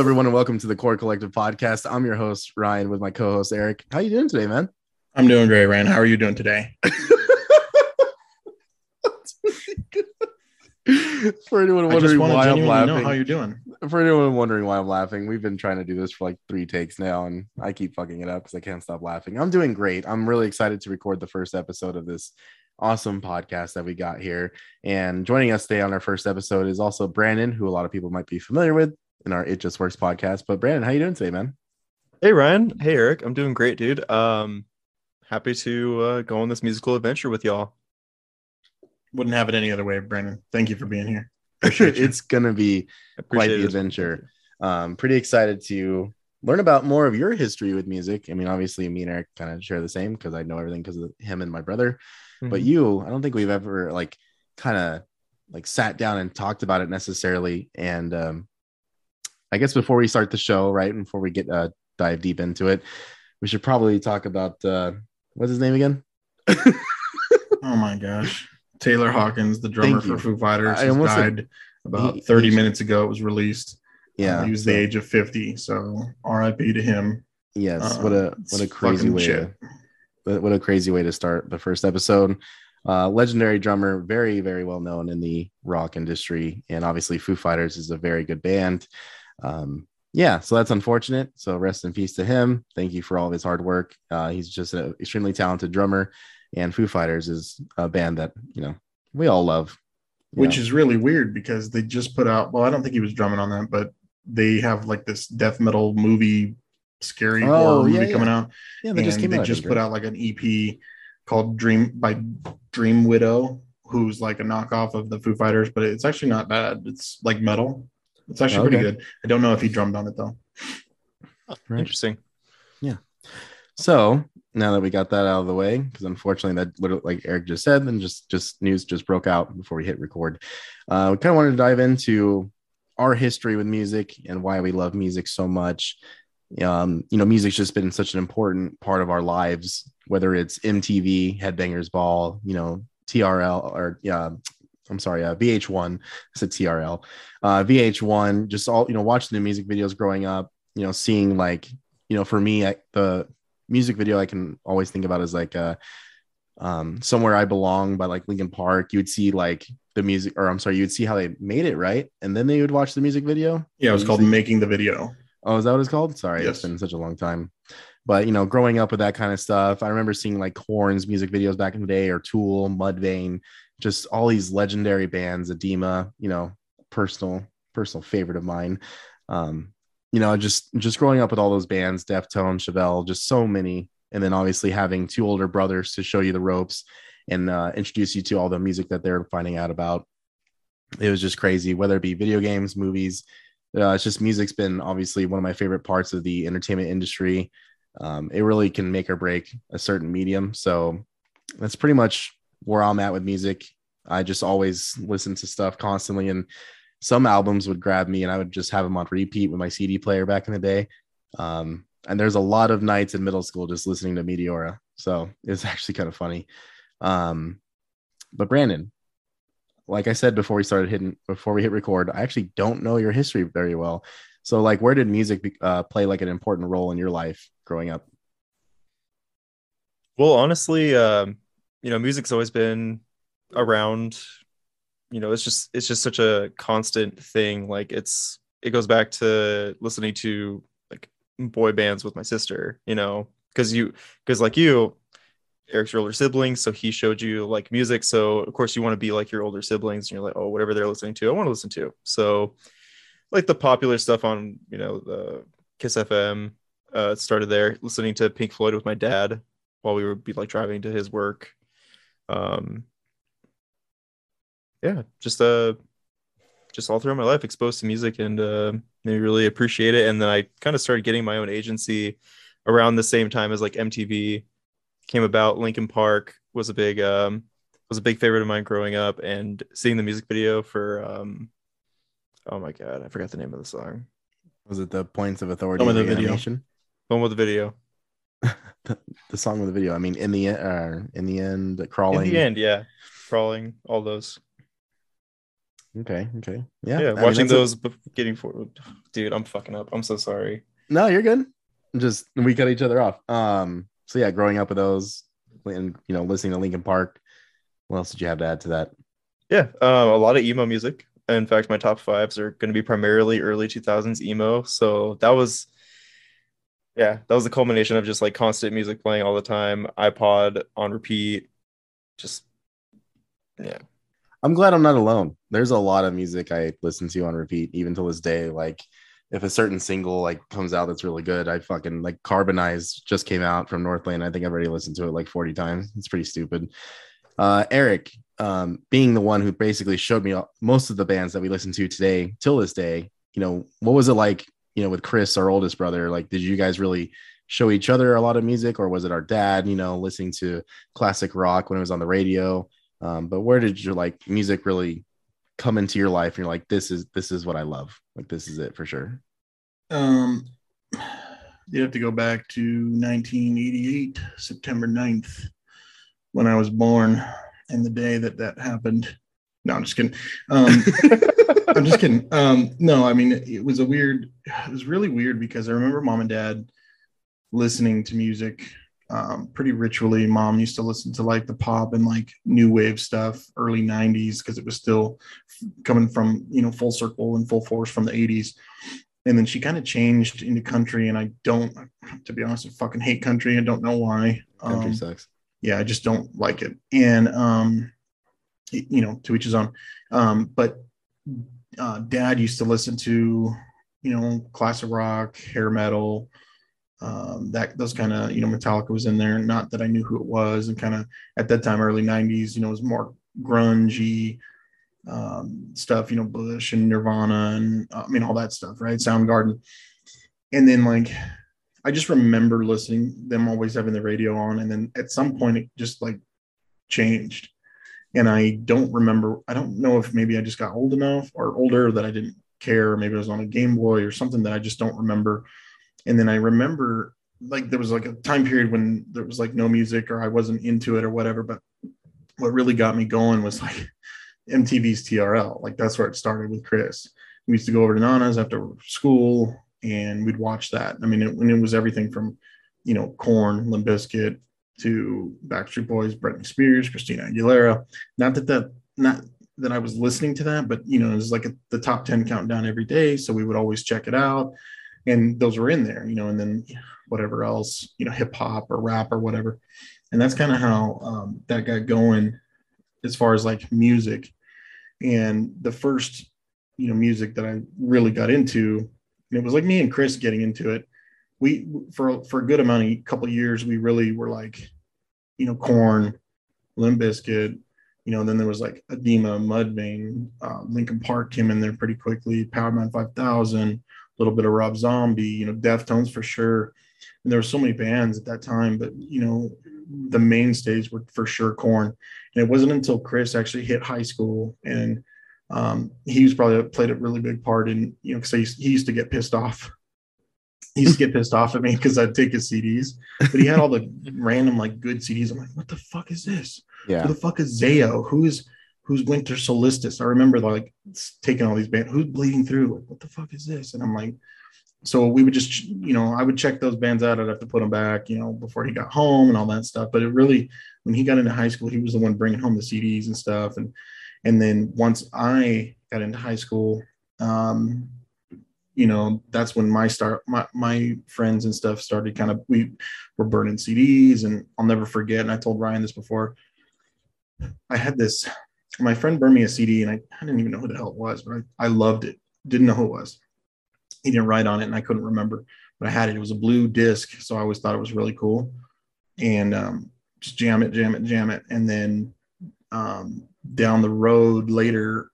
Hello, everyone, and welcome to the Core Collective podcast. I'm your host Ryan with my co-host Eric. How you doing today, man? I'm doing great, Ryan. How are you doing today? For anyone wondering why I'm laughing, know how you're doing. for anyone wondering why I'm laughing, we've been trying to do this for like three takes now, and I keep fucking it up because I can't stop laughing. I'm doing great. I'm really excited to record the first episode of this awesome podcast that we got here. And joining us today on our first episode is also Brandon, who a lot of people might be familiar with in our It Just Works podcast. But Brandon, how you doing today, man? Hey Ryan, hey Eric, I'm doing great, dude. Um, happy to uh, go on this musical adventure with y'all. Wouldn't have it any other way, Brandon. Thank you for being here. It's gonna be quite the adventure. Um, pretty excited to learn about more of your history with music. I mean, obviously, me and Eric kind of share the same because I know everything because of him and my brother. But Mhm. you, I don't think we've ever like kind of like sat down and talked about it necessarily. And um, I guess before we start the show, right, and before we get uh, dive deep into it, we should probably talk about uh, what's his name again. Oh my gosh. Taylor Hawkins, the drummer for Foo Fighters, I almost said- died about He- 30 he- minutes ago. It was released. Yeah, Uh, he was so- the age of 50. So RIP to him. Yes, Uh, what a what a crazy way shit. to, what what a crazy way to start the first episode. Uh, legendary drummer, very very well known in the rock industry, and obviously Foo Fighters is a very good band. Um, yeah, so that's unfortunate. So rest in peace to him. Thank you for all of his hard work. Uh, he's just an extremely talented drummer, and Foo Fighters is a band that you know we all love. which know. is really weird because they just put out, well, I don't think he was drumming on that, but they have like this death metal movie, scary Oh, horror yeah, movie coming out. yeah, they just came they out. Just put out like an EP called Dream by Dream Widow, who's like a knockoff of the Foo Fighters, but it's actually not bad. It's like metal. It's actually pretty good. I don't know if he drummed on it though. Right. Interesting. Yeah. So now that we got that out of the way, because unfortunately that literally, like Eric just said, then just just news just broke out before we hit record. Uh, we kind of wanted to dive into our history with music and why we love music so much. Um, you know, music's just been such an important part of our lives, whether it's MTV, Headbangers Ball, you know, TRL, or yeah, I'm sorry, uh, VH1. I said TRL, uh, VH1. Just all you know, watching the music videos growing up. You know, seeing like you know, for me, I, the music video I can always think about is like uh um somewhere I belong by like Linkin Park. You would see like the music, or I'm sorry, you would see how they made it, right? And then they would watch the music video. Yeah, it was called Making the Video. Oh, is that what it's called? Sorry, Yes. it's been such a long time. But you know, growing up with that kind of stuff, I remember seeing like Korn's music videos back in the day, or Tool, Mudvayne, just all these legendary bands. Adema, you know, personal personal favorite of mine. Um, you know, just just growing up with all those bands, Deftone, Chevelle, just so many, and then obviously having two older brothers to show you the ropes and uh, introduce you to all the music that they're finding out about. It was just crazy, whether it be video games, movies, uh, it's just music's been obviously one of my favorite parts of the entertainment industry. Um, it really can make or break a certain medium. So that's pretty much where I'm at with music. I just always listen to stuff constantly, and some albums would grab me, and I would just have them on repeat with my CD player back in the day. Um, and there's a lot of nights in middle school just listening to Meteora. So it's actually kind of funny. Um, but Brandon, like I said before we started hitting before we hit record, I actually don't know your history very well. So, like, where did music uh, play like an important role in your life growing up? Well, honestly, um, you know, music's always been around. You know, it's just it's just such a constant thing. Like it's it goes back to listening to like boy bands with my sister. You know, because you because like you, Eric's your older sibling, so he showed you like music. So of course you want to be like your older siblings, and you're like, oh, whatever they're listening to, I want to listen to. So like the popular stuff on you know the Kiss FM. Uh, started there, listening to Pink Floyd with my dad while we would be like driving to his work. Um, yeah, just uh, just all throughout my life exposed to music and uh, made me really appreciate it. And then I kind of started getting my own agency around the same time as like MTV came about. Linkin Park was a big um was a big favorite of mine growing up, and seeing the music video for um, oh my god, I forgot the name of the song. Was it the Points of Authority? Some of of the video. animation? One with the video. the, the song with the video. I mean, in the uh, in the end, crawling. In the end, yeah, crawling, all those. Okay. Okay. Yeah. Yeah, I watching a- those, bef- getting forward. Dude, I'm fucking up. I'm so sorry. no, you're good. Just we cut each other off. Um. So yeah, growing up with those, and you know, listening to Linkin Park. What else did you have to add to that? Yeah, uh, a lot of emo music. In fact, my top fives are going to be primarily early 2000s emo. So that was, yeah, that was the culmination of just like constant music playing all the time, iPod on repeat. Just, yeah. I'm glad I'm not alone. There's a lot of music I listen to on repeat, even to this day. Like if a certain single like comes out that's really good, I fucking like Carbonize just came out from Northlane. I think I've already listened to it like 40 times. It's pretty stupid. Uh, Eric, um, being the one who basically showed me most of the bands that we listen to today till this day, you know, what was it like, you know, with Chris, our oldest brother? Like, did you guys really show each other a lot of music, or was it our dad, you know, listening to classic rock when it was on the radio? Um, but where did your like music really come into your life? And you're like, this is this is what I love. Like, this is it for sure. Um, you have to go back to 1988, September 9th, when I was born, and the day that that happened. No, I'm just kidding. Um, I'm just kidding. Um, no, I mean, it was a weird, it was really weird because I remember mom and dad listening to music um, pretty ritually. Mom used to listen to like the pop and like new wave stuff, early 90s, because it was still coming from, you know, full circle and full force from the 80s. And then she kind of changed into country. And I don't, to be honest, I fucking hate country. I don't know why. Country Um, sucks. yeah, I just don't like it. And um, you know, to each his own. Um, but uh, dad used to listen to, you know, classic rock, hair metal, um, that those kind of, you know, Metallica was in there. Not that I knew who it was, and kind of at that time, early '90s, you know, it was more grungy um, stuff, you know, Bush and Nirvana, and uh, I mean all that stuff, right? Soundgarden, and then like I just remember listening them always having the radio on, and then at some point it just like changed, and I don't remember. I don't know if maybe I just got old enough or older that I didn't care. Maybe I was on a Game Boy or something that I just don't remember. And then I remember like there was like a time period when there was like no music or I wasn't into it or whatever. But what really got me going was like MTV's TRL. Like that's where it started with Chris. We used to go over to Nana's after school and we'd watch that. I mean, it, and it was everything from, you know, Korn, Limp Bizkit to Backstreet Boys, Britney Spears, Christina Aguilera. Not that that, not that I was listening to that, but you know, it was like a, the top 10 countdown every day. So we would always check it out. And those were in there, you know, and then whatever else, you know, hip hop or rap or whatever. And that's kind of how um, that got going as far as like music. And the first, you know, music that I really got into, and it was like me and Chris getting into it. We for for a good amount of couple of years, we really were like, you know, Korn, Limp Bizkit, you know, then there was like Adema, Mudvayne, uh, Linkin Park came in there pretty quickly, Powerman 5000, a little bit of Rob Zombie, you know, Deftones for sure. And there were so many bands at that time, but you know, the mainstays were for sure Korn. And it wasn't until Chris actually hit high school and um, he was probably played a really big part in, you know, because he used to get pissed off. He used to get pissed off at me because I'd take his CDs, but he had all the random like good CDs. I'm like, what the fuck is this? Yeah. Who the fuck is Zao? Who's who's Winter Solstice? I remember like taking all these bands. Who's Bleeding Through? Like, what the fuck is this? And I'm like, so we would just, you know, I would check those bands out. I'd have to put them back, you know, before he got home and all that stuff. But it really, when he got into high school, he was the one bringing home the CDs and stuff. And and then once I got into high school, um, you know, that's when my start, my my friends and stuff started kind of. We were burning CDs, and I'll never forget. And I told Ryan this before. I had this. My friend burned me a CD, and I, I didn't even know who the hell it was, but I, I loved it. Didn't know who it was. He didn't write on it, and I couldn't remember. But I had it. It was a blue disc, so I always thought it was really cool. And um, just jam it, jam it, jam it, and then um, down the road later,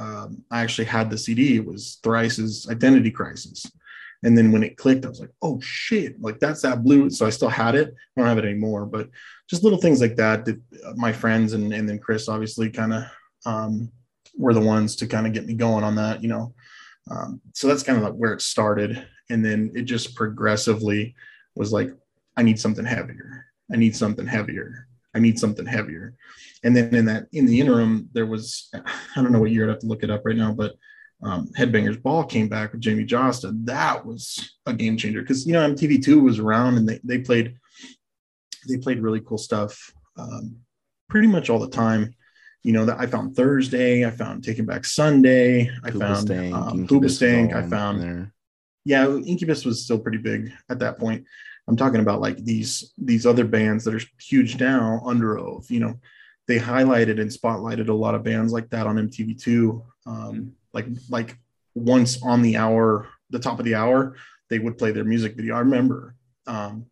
um, I actually had the CD. It was Thrice's Identity Crisis. And then when it clicked, I was like, oh shit, like that's that blue. So I still had it. I don't have it anymore, but just little things like that that my friends and, and then Chris obviously kind of um, were the ones to kind of get me going on that, you know. Um, so that's kind of like where it started. And then it just progressively was like, I need something heavier. I need something heavier. I need something heavier. And then in that in the interim, there was I don't know what year I'd have to look it up right now, but um, Headbangers Ball came back with Jamey Jasta. That was a game changer because you know MTV2 was around and they they played they played really cool stuff um, pretty much all the time. You know that I found Thursday, I found Taking Back Sunday, I found um, Hoobastank, I found there. yeah, Incubus was still pretty big at that point. I'm talking about like these these other bands that are huge now, Underoath. You know, they highlighted and spotlighted a lot of bands like that on MTV2. Um, like like once on the hour, the top of the hour, they would play their music video. I remember, um,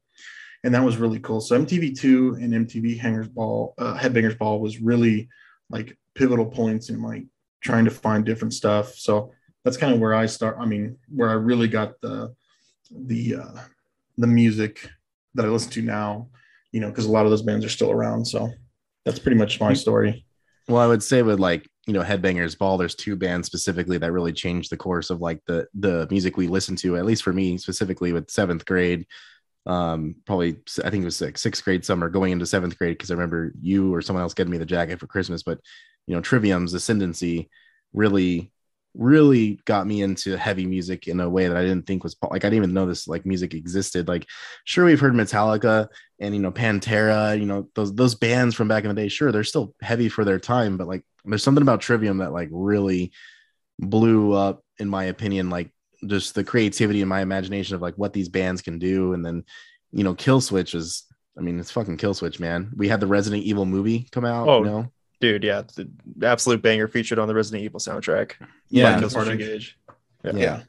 and that was really cool. So MTV2 and MTV Hangers Ball, uh, Headbangers Ball was really like pivotal points in like trying to find different stuff. So that's kind of where I start. I mean, where I really got the the uh, the music that I listen to now. You know, because a lot of those bands are still around. So that's pretty much my story. Well, I would say with like you know Headbangers Ball, there's two bands specifically that really changed the course of like the the music we listen to. At least for me specifically with seventh grade, um, probably I think it was like sixth grade summer going into seventh grade because I remember you or someone else getting me the jacket for Christmas. But you know, Trivium's Ascendancy really really got me into heavy music in a way that I didn't think was like I didn't even know this like music existed. Like, sure, we've heard Metallica and you know Pantera, you know those those bands from back in the day. Sure, they're still heavy for their time, but like there's something about Trivium that like really blew up, in my opinion. Like just the creativity and my imagination of like what these bands can do, and then you know Killswitch is. I mean, it's fucking Killswitch, man. We had the Resident Evil movie come out. Oh, you know? Dude, yeah, the absolute banger featured on the Resident Evil soundtrack. Yeah, Yeah. yeah. yeah.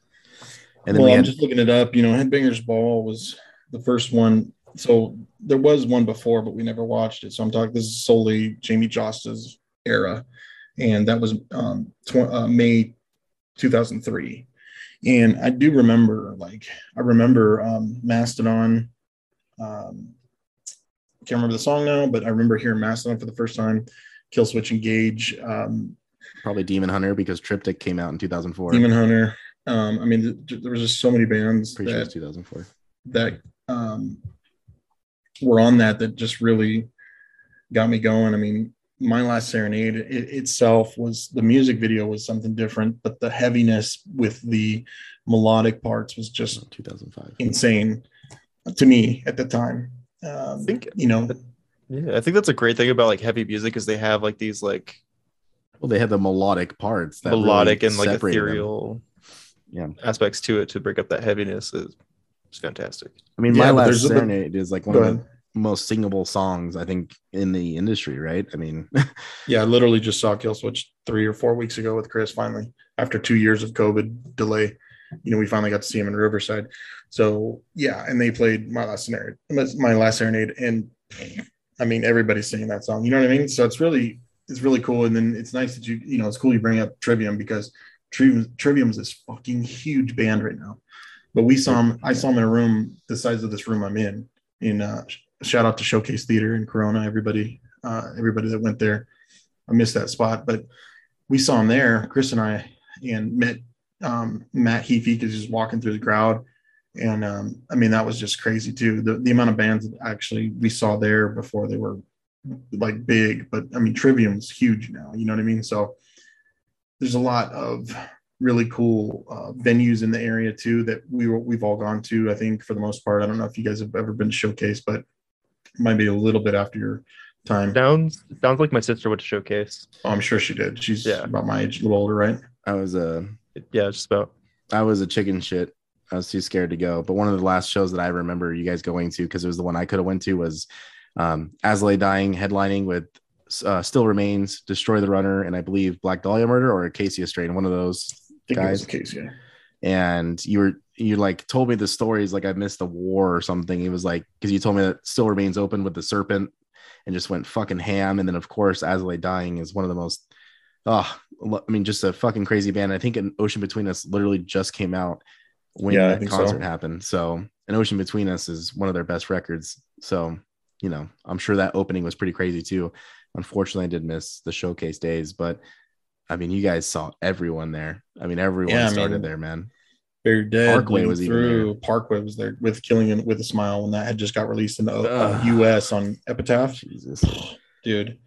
And then well, we had... I'm just looking it up. You know, Headbangers Ball was the first one. So there was one before, but we never watched it. So I'm talking. This is solely Jamey Jasta's era, and that was um, tw- uh, May 2003. And I do remember, like, I remember um, Mastodon. Um, can't remember the song now, but I remember hearing Mastodon for the first time. Killswitch Engage. Um, Probably Demon Hunter because Triptych came out in 2004. Demon Hunter. Um, I mean, th- there was just so many bands Pretty that, sure 2004 that um, were on that that just really got me going. I mean, my last serenade it, itself was the music video was something different, but the heaviness with the melodic parts was just 2005 insane to me at the time. Um, I think you know yeah, I think that's a great thing about like heavy music is they have like these like well, they have the melodic parts, that melodic really and like ethereal yeah aspects to it to break up that heaviness is it's fantastic. I mean, yeah, my last serenade is like one of the most singable songs I think in the industry, right? I mean, yeah, I literally just saw Killswitch three or four weeks ago with Chris. Finally, after two years of COVID delay, you know, we finally got to see him in Riverside. So yeah, and they played my last serenade, my last serenade, and I mean, everybody's singing that song. You know what I mean? So it's really it's really cool. And then it's nice that you you know it's cool you bring up Trivium because Trivium Trivium is this fucking huge band right now. But we saw him. I saw him in a room the size of this room I'm in. In uh, shout out to Showcase Theater in Corona. Everybody, uh, everybody that went there. I missed that spot, but we saw him there. Chris and I and met um, Matt Heafy because he's walking through the crowd and um, I mean that was just crazy too. The the amount of bands that actually we saw there before they were like big, but I mean Trivium's huge now. You know what I mean? So there's a lot of really cool uh, venues in the area too that we were, we've all gone to. I think for the most part. I don't know if you guys have ever been to Showcase, but it might be a little bit after your time. Sounds sounds like my sister went to Showcase. Oh, I'm sure she did. She's yeah. about my age, a little older, right? I was a uh, yeah, just about. I was a chicken shit I was too scared to go. But one of the last shows that I remember you guys going to, because it was the one I could have went to, was um, Dying headlining with uh, Still Remains, Destroy the Runner, and I believe Black Dahlia Murder or Acacia Strain, one of those guys. Acacia. And you were you like told me the stories like I missed a war or something. It was like because you told me that Still Remains open with the Serpent and just went fucking ham. And then of course As Dying is one of the most oh I mean just a fucking crazy band. I think an Ocean Between Us literally just came out when yeah, that concert so. happened. So an ocean between us is one of their best records. So, you know, I'm sure that opening was pretty crazy too. Unfortunately, I did miss the showcase days, but I mean, you guys saw everyone there. I mean, everyone yeah, started I mean, there, man. Buried Dead, Parkway was even through. Parkway was there with Killing It with a Smile when that had just got released in the uh. U.S. on Epitaph. Jesus. dude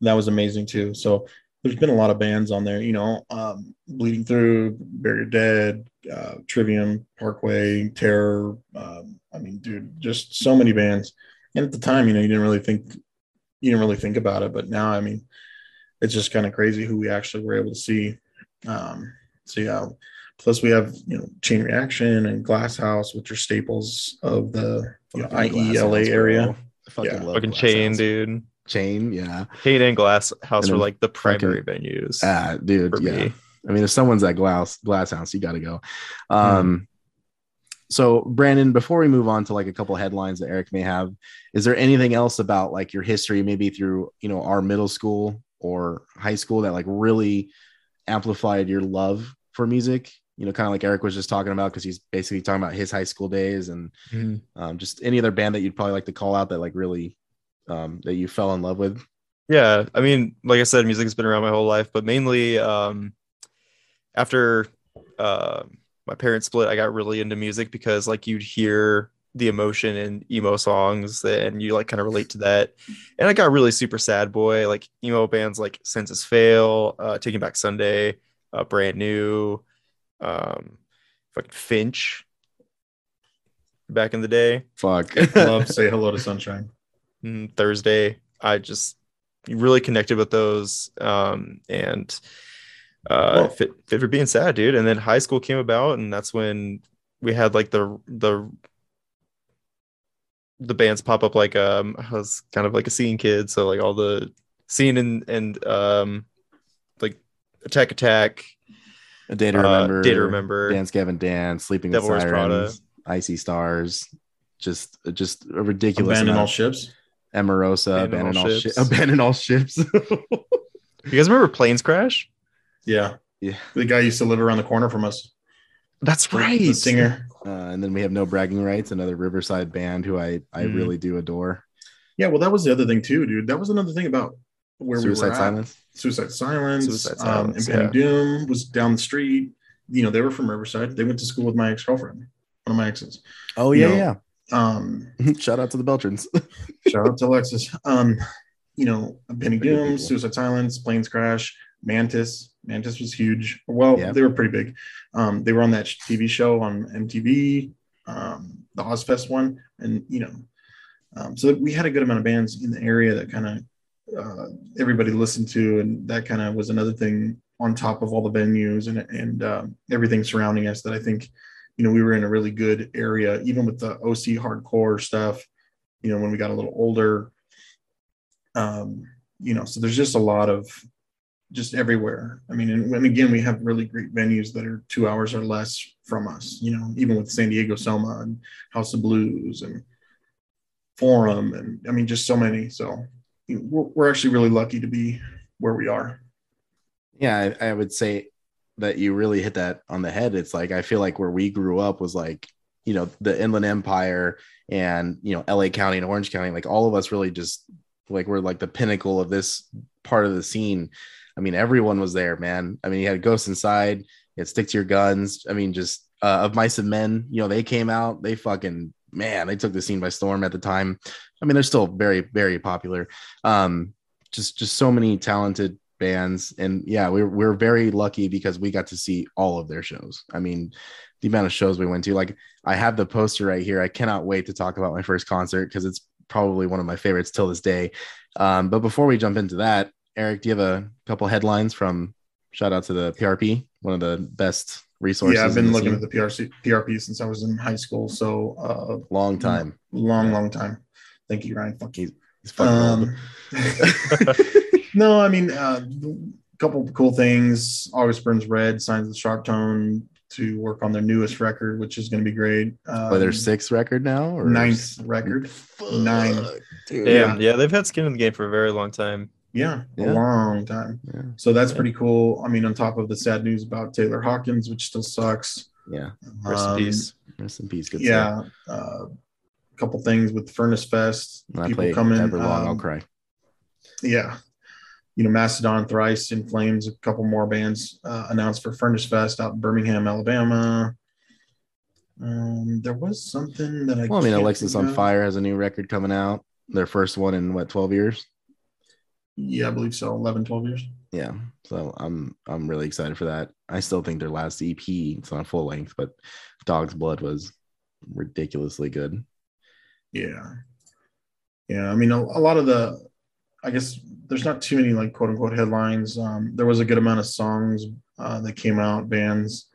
that was amazing too so there's been a lot of bands on there you know um bleeding through Buried dead uh trivium parkway terror um i mean dude just so many bands and at the time you know you didn't really think you didn't really think about it but now i mean it's just kind of crazy who we actually were able to see um so yeah plus we have you know chain reaction and glass house which are staples of the you know, Fucking IE Glass LA House, bro. area I fucking Yeah. love Fucking Glass Chain, House. dude. Chain, yeah. Chain and Glass House And were like the fucking- primary venues Ah, dude, for yeah. me. I mean, if someone's at Glass Glass House, you got to go. Um, so Brandon, before we move on to like a couple headlines that Eric may have, is there anything else about like your history, maybe through you know our middle school or high school, that like really amplified your love for music? You know, kind of like Eric was just talking about because he's basically talking about his high school days and um, just any other band that you'd probably like to call out that like really um, that you fell in love with. Yeah, I mean, like I said, music has been around my whole life, but mainly um, after uh, my parents split, I got really into music because like you'd hear the emotion in emo songs and you like kind of relate to that. And I got really super sad boy, like emo bands like Senses Fail, uh, Taking Back Sunday, uh, Brand New, um, fucking Finch back in the day. Fuck. love say hello to sunshine Thursday. I just really connected with those um, and uh, Well- fit, fit for being sad, dude. And then high school came about, and that's when we had like the the the bands pop up. Like um, I was kind of like a scene kid, so like all the scene and and um, like Attack Attack, A day to uh, remember. Day to Remember. Dance Gavin Dance, Sleeping Devil with Wears Prada. I See Stars, just just a ridiculous abandon all amount. ships Emarosa, Abandon abandon, all all, ships. ships. abandon all ships. You guys remember Planes Crash? yeah yeah, the guy used to live around the corner from us That's right. the singer uh, and then we have No Bragging Rights, another Riverside band who I I Mm. really do adore. yeah well that was the other thing too dude that was another thing about where Suicide we were at. Silence. suicide silence, Suicide um, Silence, impending yeah. doom was down the street you know they were from riverside they went to school with my ex-girlfriend one of my exes Oh You yeah, um. Shout out to the Beltrans. shout out to alexis um you know Pretty doom suicide silence planes crash mantis mantis was huge well Yeah. they were pretty big um they were on that tv show on mtv um the Ozzfest one and you know um, so we had a good amount of bands in the area that kind of uh, everybody listened to and that kind of was another thing on top of all the venues and and um, everything surrounding us that i think you know we were in a really good area even with the oc hardcore stuff you know when we got a little older. Um you know so there's just a lot of just everywhere. I mean and, and again we have really great venues that are two hours or less from us you know even with san diego soma and house of blues and forum and i mean just so many. So you know, we're, we're actually really lucky to be where we are. Yeah, I, I would say that you really hit that on the head. It's like I feel like where we grew up was like you know the Inland Empire and you know LA County and Orange County. Like all of us really just like we're like the pinnacle of this part of the scene. I mean, everyone was there, man. I mean, you had Ghost Inside, you had Stick to Your Guns. I mean, just uh, of Mice and Men. You know, they came out. They fucking man, they took the scene by storm at the time. I mean, they're still very very popular. Um, just just so many talented bands. And yeah we're, we're very lucky because we got to see all of their shows. I mean the amount of shows we went to like i have the poster right here. I cannot wait to talk about my first concert because it's probably one of my favorites till this day. Um, but before we jump into that eric do you have a couple headlines from shout out to the prp one of the best resources yeah i've been looking scene. at the prc prp since i was in high school so uh long time. long long time. Thank you ryan. Fuck he's, he's fucking. Um, no, I mean, uh, a couple of cool things. August Burns Red signs with Sharp Tone to work on their newest record, which is going to be great. Um, their sixth record now or ninth record. Fuck, Nine. dude. Damn, yeah. they've had skin in the game for a very long time. Yeah, Yeah. a long time. yeah So that's Yeah. pretty cool. I mean, on top of the sad news about Taylor Hawkins, which still sucks. yeah Rest Um, in peace. rest in peace good Yeah. Uh, a couple things with Furnace Fest. when i People play coming. ever long i'll um, cry yeah you know mastodon thrice in flames a couple more bands uh, announced for furnace fest out in birmingham alabama Um, there was something that I. Well, I mean, Alexis on. Fire has a new record coming out. Their first one in what, 12 years? Yeah, I believe so. 11, 12 years. Yeah. So I'm I'm really excited for that. I still think their last EP, it's not full length, but Dog's Blood was ridiculously good. Yeah. Yeah. I mean, a, a lot of the, I guess there's not too many like quote unquote headlines. Um, there was a good amount of songs uh, that came out, bands.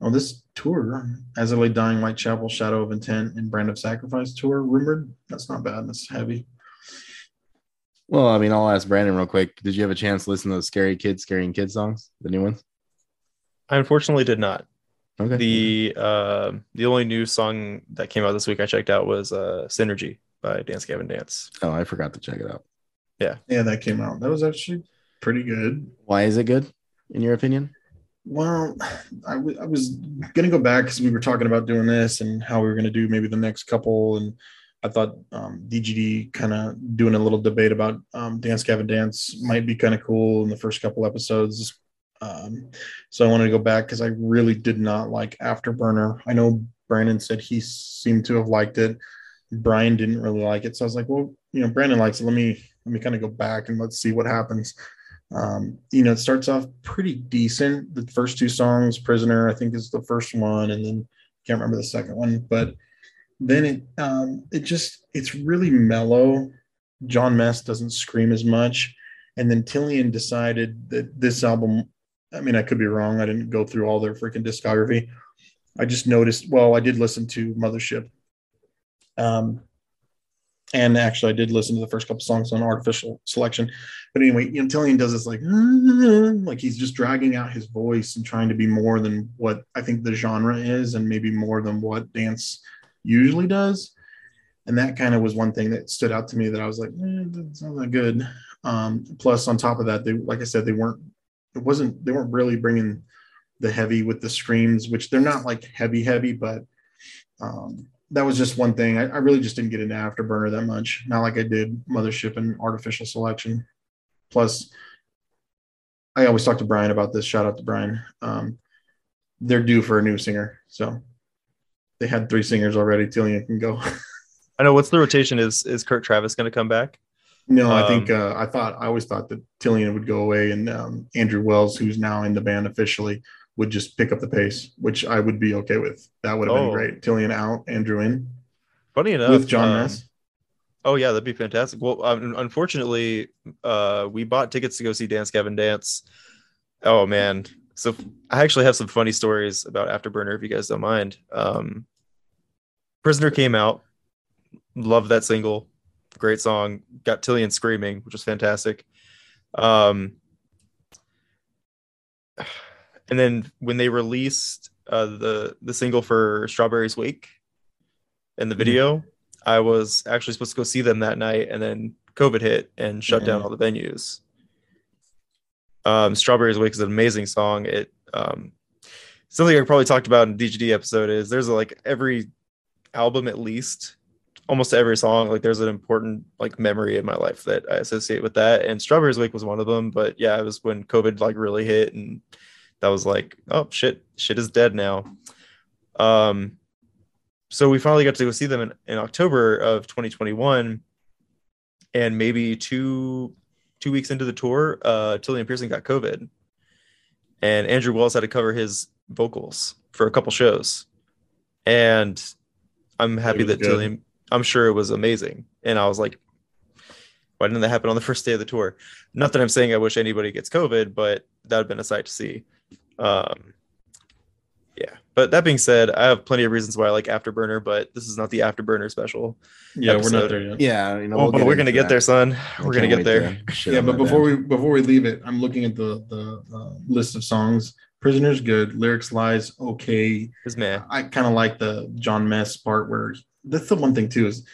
Oh, this tour, As I Lay Dying, Whitechapel, Shadow of Intent, and Brand of Sacrifice tour, rumored. That's not bad. That's heavy. Well, I mean, I'll ask Brandon real quick. Did you have a chance to listen to those Scary Kids, Scaring Kids songs, the new ones? I unfortunately did not. Okay. The uh, the only new song that came out this week I checked out was uh, "Synergy" by Dance Gavin Dance. oh, I forgot to check it out. Yeah, Yeah, that came out. That was actually pretty good. Why is it good, in your opinion? Well, I, w- I was going to go back because we were talking about doing this and how we were going to do maybe the next couple. And I thought um, DGD kind of doing a little debate about um, Dance Gavin Dance might be kind of cool in the first couple episodes. Um, so I wanted to go back because I really did not like Afterburner. I know Brandon said he seemed to have liked it. Brian didn't really like it. So I was like, well, you know, Brandon likes it. Let me let me kind of go back and let's see what happens. Um, you know, it starts off pretty decent. The first two songs, Prisoner, I think is the first one, and then can't remember the second one, but then it um it just it's really mellow. Jon Mess doesn't scream as much. And then Tilian decided that this album, I mean, I could be wrong. I didn't go through all their freaking discography. I just noticed, well, I did listen to Mothership. Um, and actually, I did listen to the first couple songs on Artificial Selection. But anyway, Tilian does this like, like he's just dragging out his voice and trying to be more than what I think the genre is, and maybe more than what dance usually does. And that kind of was one thing that stood out to me that I was like, eh, that's not that good. Um, plus, on top of that, they, like I said, they weren't, it wasn't, they weren't really bringing the heavy with the screams, which they're not like heavy, heavy, but um, that was just one thing. I, I really just didn't get into Afterburner that much. Not like I did Mothership and Artificial Selection. Plus, I always talk to Brian about this. Shout out to Brian. Um, they're due for a new singer. So they had three singers already. Tilian can go. I know what's the rotation is is Kurt Travis going to come back? no, I think Um, uh, I thought I always thought that Tilian would go away and um, Andrew Wells, who's now in the band officially, would just pick up the pace, which I would be okay with. That would have Oh. been great. Tilian out, Andrew in Funny enough, with Jon um, Mess. Oh yeah, that'd be fantastic. Well, um, unfortunately, uh, we bought tickets to go see Dance Gavin Dance. Oh man, so I actually have some funny stories about Afterburner if you guys don't mind. Um, Prisoner came out, loved that single, great song. Got Tilian screaming, which was fantastic. Um, and then when they released uh, the the single for Strawberries Wake in the Mhm. video, I was actually supposed to go see them that night, and then COVID hit and shut down all the venues. Um, Strawberries Wake is an amazing song. It um, something I probably talked about in DGD episode is there's like every album at least almost every song like there's an important like memory in my life that I associate with that and Strawberries Wake was one of them but yeah it was when COVID like really hit and that was like oh shit shit is dead now. Um so we finally got to go see them in, in October of 2021 and maybe two two weeks into the tour uh Tilian Pearson got COVID. And Andrew Wells had to cover his vocals for a couple shows. And I'm happy that good. Tilian I'm sure it was amazing. And I was like why didn't that happen on the first day of the tour? Not that I'm saying I wish anybody gets COVID but that would have been a sight to see um yeah but that being said I have plenty of reasons why I like Afterburner but this is not the Afterburner special Yeah, we're not there yet. Yeah, you know, oh, we'll but we're gonna into get that. there son I we're gonna get there to yeah, but before band. we before we leave it, I'm looking at the the uh, list of songs. Prisoners good, lyrics lies okay. is man I kind of like the Jon Mess part where that's the one thing too is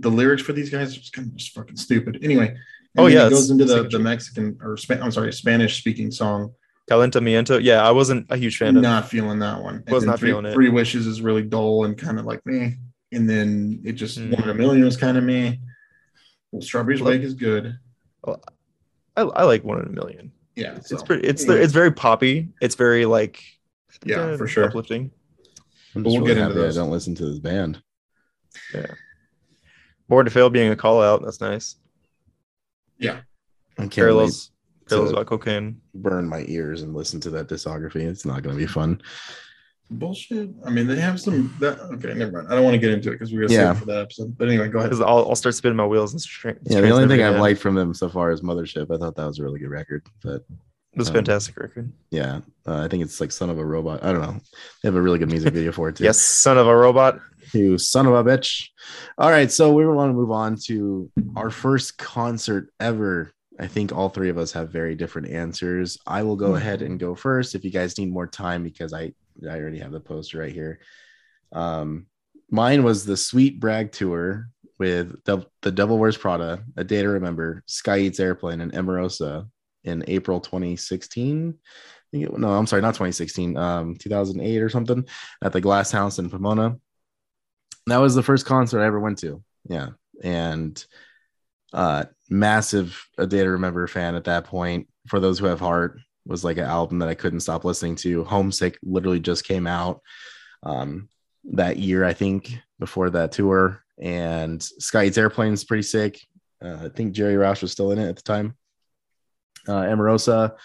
the lyrics for these guys are just kind of just fucking stupid. Anyway, Oh, yeah, it goes into the the. Mexican or Spa- I'm sorry Spanish speaking song. Calentamiento yeah I wasn't a huge fan of Not feeling that one. Was then not three, feeling it. Three wishes is really dull and kind of like me. And then it just Mm. one in a million was kind of me. Well, Strawberries Well- is good. I, I like one in a million Yeah, it's pretty it's anyway. it's very poppy it's very like yeah eh, for sure. uplifting I'm But just we'll really get into happy I don't listen to this band. Yeah. Born to Fail being a call out. That's nice. Yeah. I can't Parallels, wait parallels to about cocaine. burn my ears and listen to that discography. It's not going to be fun. Bullshit. I mean, they have some. That okay, never mind. I don't want to get into it because we're gonna Yeah. save it for that episode. But anyway, go ahead. Because I'll, I'll start spinning my wheels and stra- Yeah, the only thing I've liked from them so far is Mothership. I thought that was a really good record, but It was a um, fantastic record. yeah, uh, I think it's like "Son of a Robot." I don't know. They have a really good music video for it too. Yes, son of a robot. you son of a bitch. All right, so we want to move on to our first concert ever. I think all three of us have very different answers. I will go ahead and go first if you guys need more time because I I already have the poster right here. Um, mine was the Sweet Brag tour with the, the Devil Wears Prada, A Day to Remember, Sky Eats Airplane, and Emarosa in April 2016. I think it- no, I'm sorry, not 2016, um, 2008 or something at the Glass House in Pomona that was the first concert I ever went to. Yeah. And uh massive a day to remember fan at that point. For those who have heart was like an album that I couldn't stop listening to. Homesick literally just came out um that year, I think, before that tour. And Sky Eats Airplane's pretty sick. Uh, I think Jerry Roush was still in it at the time. Uh Emarosa,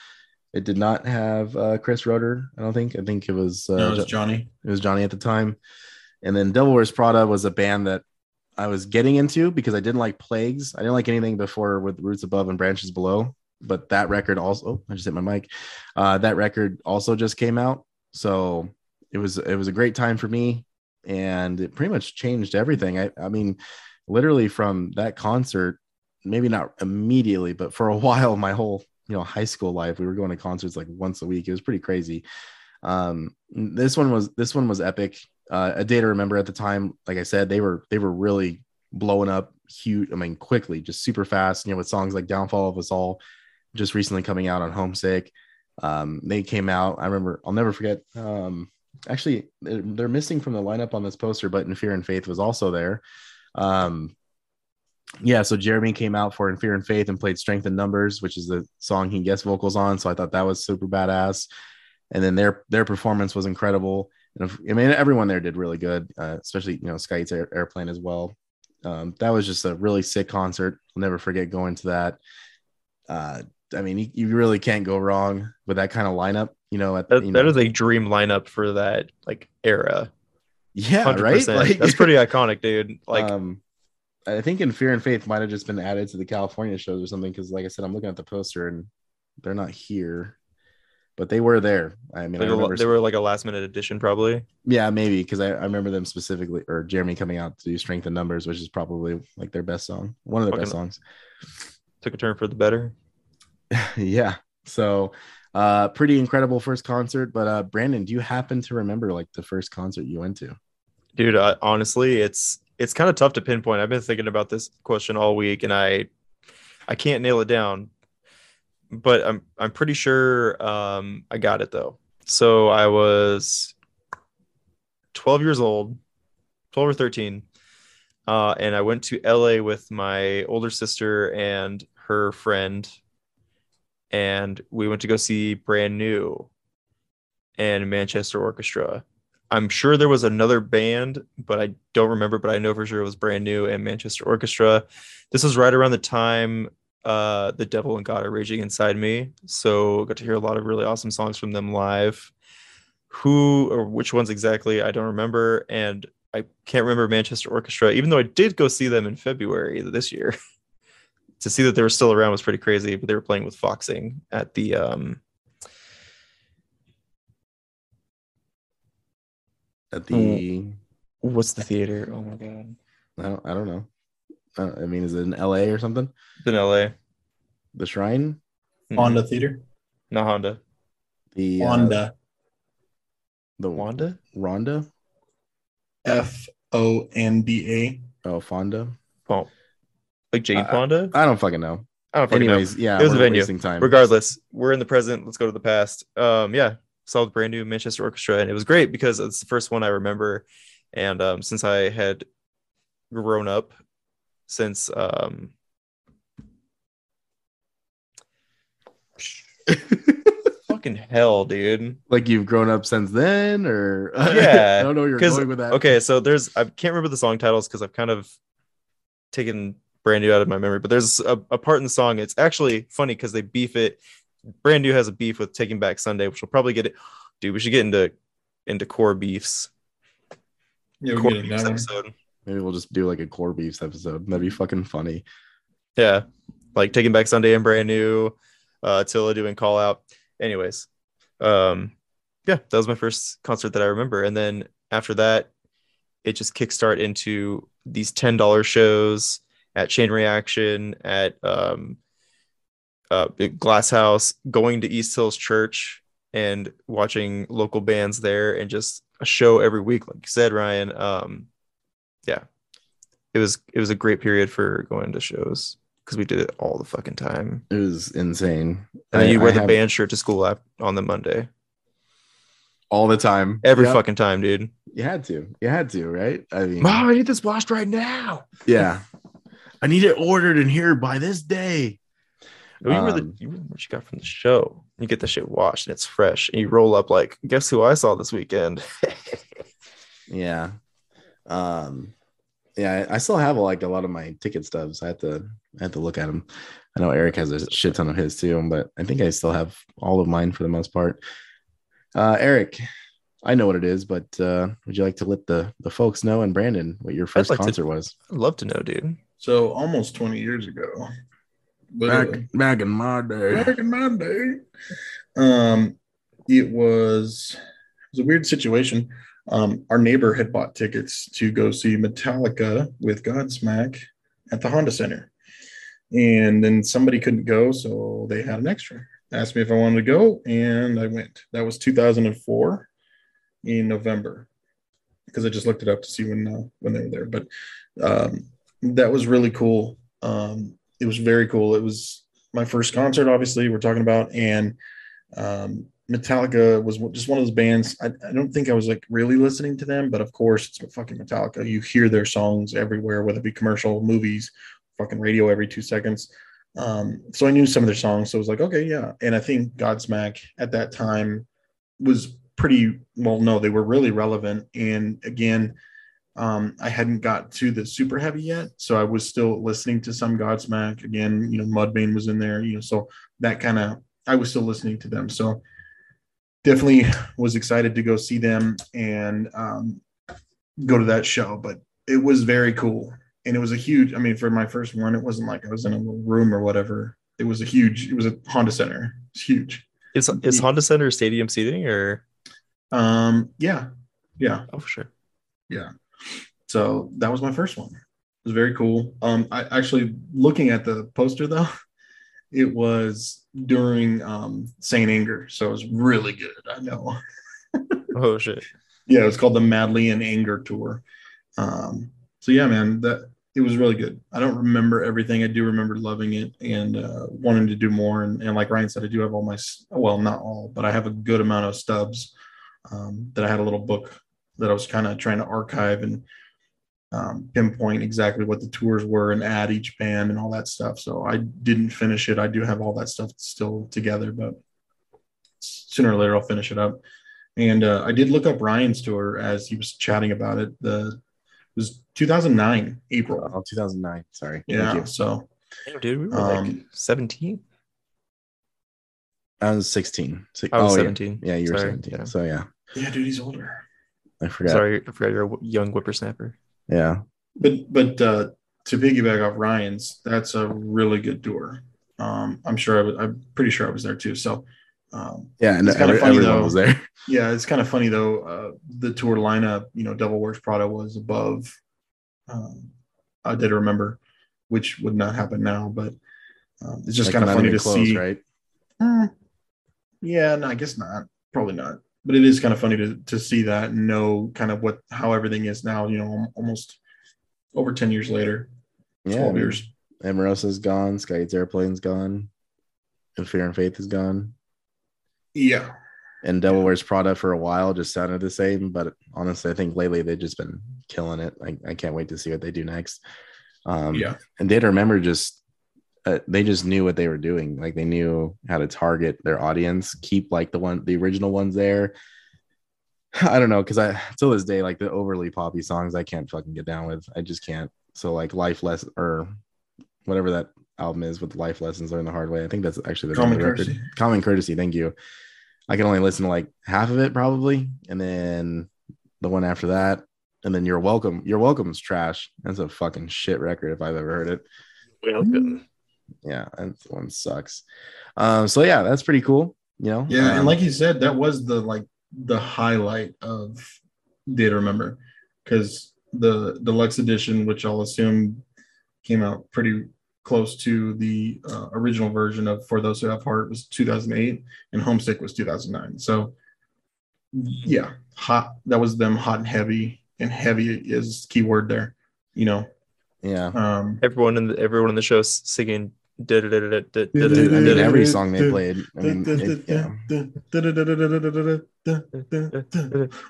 it did not have uh Chris Roetter, I don't think. I think it was uh no, it's Jo- Johnny. it was Johnny at the time. And then Devil Wears Prada was a band that I was getting into because I didn't like Plagues. I didn't like anything before with Roots Above and Branches Below. But that record also, oh, I just hit my mic. Uh, that record also just came out, so it was it was a great time for me, and it pretty much changed everything. I I mean, literally from that concert, maybe not immediately, but for a while, my whole you know high school life, we were going to concerts like once a week. It was pretty crazy. Um, this one was this one was epic uh, a day to remember at the time. Like I said, they were they were really blowing up huge. I mean, quickly, just super fast. You know, with songs like "Downfall of Us All," just recently coming out on Homesick. Um, they came out. I remember. I'll never forget. Um, actually, they're, they're missing from the lineup on this poster, but "In Fear and Faith" was also there. Um, yeah, so Jeremy came out for "In Fear and Faith" and played "Strength in Numbers," which is the song he guest vocals on. So I thought that was super badass. And then their their performance was incredible. And I mean, everyone there did really good, uh, especially you know Sky Eats Air, Airplane as well. Um, that was just a really sick concert. I'll never forget going to that. Uh, I mean, you, you really can't go wrong with that kind of lineup. You know, at That, you know, is a dream lineup for that like era. yeah, 100%. right. Like That's pretty iconic, dude. Like um, I think in Fear and Faith might have just been added to the California shows or something. Because, like I said, I'm looking at the poster and they're not here, but they were there. I mean, they I were, remember they were like a last minute addition, probably. Yeah, maybe because I, I remember them specifically, or Jeremy coming out to do Strength in Numbers, which is probably like their best song, one of their best songs. Took a turn for the better. yeah. So, uh, pretty incredible first concert. But uh, Brandon, do you happen to remember like the first concert you went to? Dude, I, honestly, it's it's kind of tough to pinpoint. I've been thinking about this question all week, and I I can't nail it down. But I'm I'm pretty sure um, I got it though. So I was 12 years old, 12 or 13, uh, and I went to LA with my older sister and her friend, and we went to go see Brand New and Manchester Orchestra. I'm sure there was another band, but I don't remember. But I know for sure it was brand new and Manchester Orchestra. This was right around the time uh, The Devil and God Are Raging Inside Me. So got to hear a lot of really awesome songs from them live. Who or which ones exactly, I don't remember. And I can't remember Manchester Orchestra, even though I did go see them in February this year. to see that they were still around was pretty crazy, but they were playing with Foxing at the um At the, what's the theater? Oh my god. I don't, I don't know. Uh, I mean, is it in LA or something? It's in LA. The Shrine, Mhm. Honda Theater. Not Honda. the uh, the Wanda? Ronda, F O N D A. oh Fonda. Oh, like Jane I- Fonda? I don't fucking know. I don't fucking know. Anyways, yeah, It was a we're venue. wasting time. Regardless, we're in the present. Let's go to the past. Um, yeah, saw the brand new Manchester Orchestra, and it was great because it's the first one I remember. And um, since I had grown up since um, fucking fucking hell, dude. Like you've grown up since then, or Yeah, I don't know where you're going with that. Okay, so there's I can't remember the song titles because I've kind of taken brand new out of my memory, but there's a, a part in the song. It's actually funny because they beef it. Brand new has a beef with Taking Back Sunday, which we'll probably get it. Dude, we should get into into core beefs. Yeah, we Core get it beefs episode. Maybe we'll just do like a core beefs episode. That'd be fucking funny. Yeah, like Taking Back Sunday and brand new. Uh, Attila doing call out. Anyways, um, yeah, that was my first concert that I remember, and then after that, it just kickstart into these ten dollar shows at Chain Reaction, at um, uh, Glass House, going to East Hills Church and watching local bands there, and just a show every week, like you said, Ryan. Um, yeah, it was it was a great period for going to shows because we did it all the fucking time. It was insane. And then I- you wear I the have- band shirt to school on the Monday. all the time. Every Yep. fucking time, dude. You had to. You had to, right? I mean, Mom, I need this washed right now. yeah. I need it ordered in here by this day. Oh, you were the Um, you were what you got from the show. You get the shit washed and it's fresh, and you roll up like, guess who I saw this weekend? Yeah. Um yeah, I I still have like a lot of my ticket stubs. I have to I have to look at them. I know Eric has a shit ton of his too, but I think I still have all of mine for the most part. Uh Eric, I know what it is, but uh would you like to let the the folks know and Brandon what your first like to- concert was? I'd love to know, dude. So almost 20 years ago. Back back in my day. back in my day. Um, it was it was a weird situation. Um, our neighbor had bought tickets to go see Metallica with Godsmack at the Honda Center, and then somebody couldn't go, so they had an extra. Asked me if I wanted to go, and I went. That was 2004 in November, because I just looked it up to see when uh, when they were there. But um, that was really cool. Um, it was very cool. It was my first concert, obviously, we're talking about, and um, Metallica was just one of those bands. I, I don't think I was like really listening to them, but of course, it's fucking Metallica. You hear their songs everywhere, whether it be commercial, movies, fucking radio every two seconds. Um, so I knew some of their songs. So I was like, okay, yeah. And I think Godsmack at that time was pretty well, no, they were really relevant. And again, um, I hadn't got to the super heavy yet, so I was still listening to some Godsmack. Again, you know, Mudvayne was in there, you know, so that kind of I was still listening to them. So definitely was excited to go see them and um, go to that show. But it was very cool, and it was a huge. I mean, for my first one, it wasn't like I was in a little room or whatever. It was a huge. It was a Honda Center. It's huge. Is is Honda Center stadium seating or Um, yeah, yeah. oh for sure. yeah so that was my first one it was very cool um i actually looking at the poster though it was during um saint anger so it was really good i know. Oh shit. yeah it was called the madly in anger tour. Um so yeah man that it was really good. I don't remember everything. I do remember loving it and uh wanting to do more. And, and like ryan said i do have all my well not all but i have a good amount of stubs um, that i had a little book that i was kind of trying to archive and um, pinpoint exactly what the tours were and add each band and all that stuff so i didn't finish it i do have all that stuff still together but sooner or later i'll finish it up and uh, I did look up Ryan's tour as he was chatting about it. The it was 2009 April. Oh, 2009. Sorry. Thank Yeah. you. So Damn, dude, we were like Um, 17. I was 16. So, I was oh, yeah. 17. Yeah, you were 17. yeah. So yeah, yeah, dude, he's older. I forgot. Sorry, I forgot you're a young whippersnapper. Yeah. But but uh, to piggyback off Ryan's, that's a really good tour. Um, I'm sure I was, I'm pretty sure I was there too. So um, Yeah, and It's kinda funny, everyone though. was there. yeah, it's kind of funny though. Uh, the tour lineup, you know, Devil Wears Prada was above. Um, I did remember, which would not happen now, but um, it's just Like, kind of funny to close, see. right? Hmm. yeah, no, I guess not. Probably not. But it is kind of funny to to see that and know kind of what how everything is now. You know, almost over ten years later, Yeah. twelve I mean, years. Emarosa's gone. Sky Eats Airplane's gone. And Fear and Faith is gone. Yeah, And Devil Wears Prada for a while just sounded the same, but honestly, I think lately they've just been killing it. I, I can't wait to see what they do next. Um, yeah, and Day to Remember just uh, they just knew what they were doing. Like they knew how to target their audience, keep like the one the original ones there. I don't know because I till this day like the overly poppy songs I can't fucking get down with. I just can't. So like life less or whatever that album is with life lessons learned the hard way. I think that's actually the Common name record. Courtesy. Common courtesy. Thank you. I can only listen to like half of it probably, and then the one after that, and then you're welcome. You're welcome's trash. That's a fucking shit record if I've ever heard it. Welcome. Yeah, that one sucks. Um, so yeah, that's pretty cool. You know, Yeah, Um, and like you said, that was the like the highlight of Day to Remember, because the deluxe edition, which I'll assume came out pretty close to the uh, original version of For Those Who Have Heart, was 2008, and Homesick was 2009. So, yeah, hot. That was them hot and heavy, and heavy is keyword there. You know, yeah. um, Everyone in the everyone in the show s- singing. Every song they played. Yeah.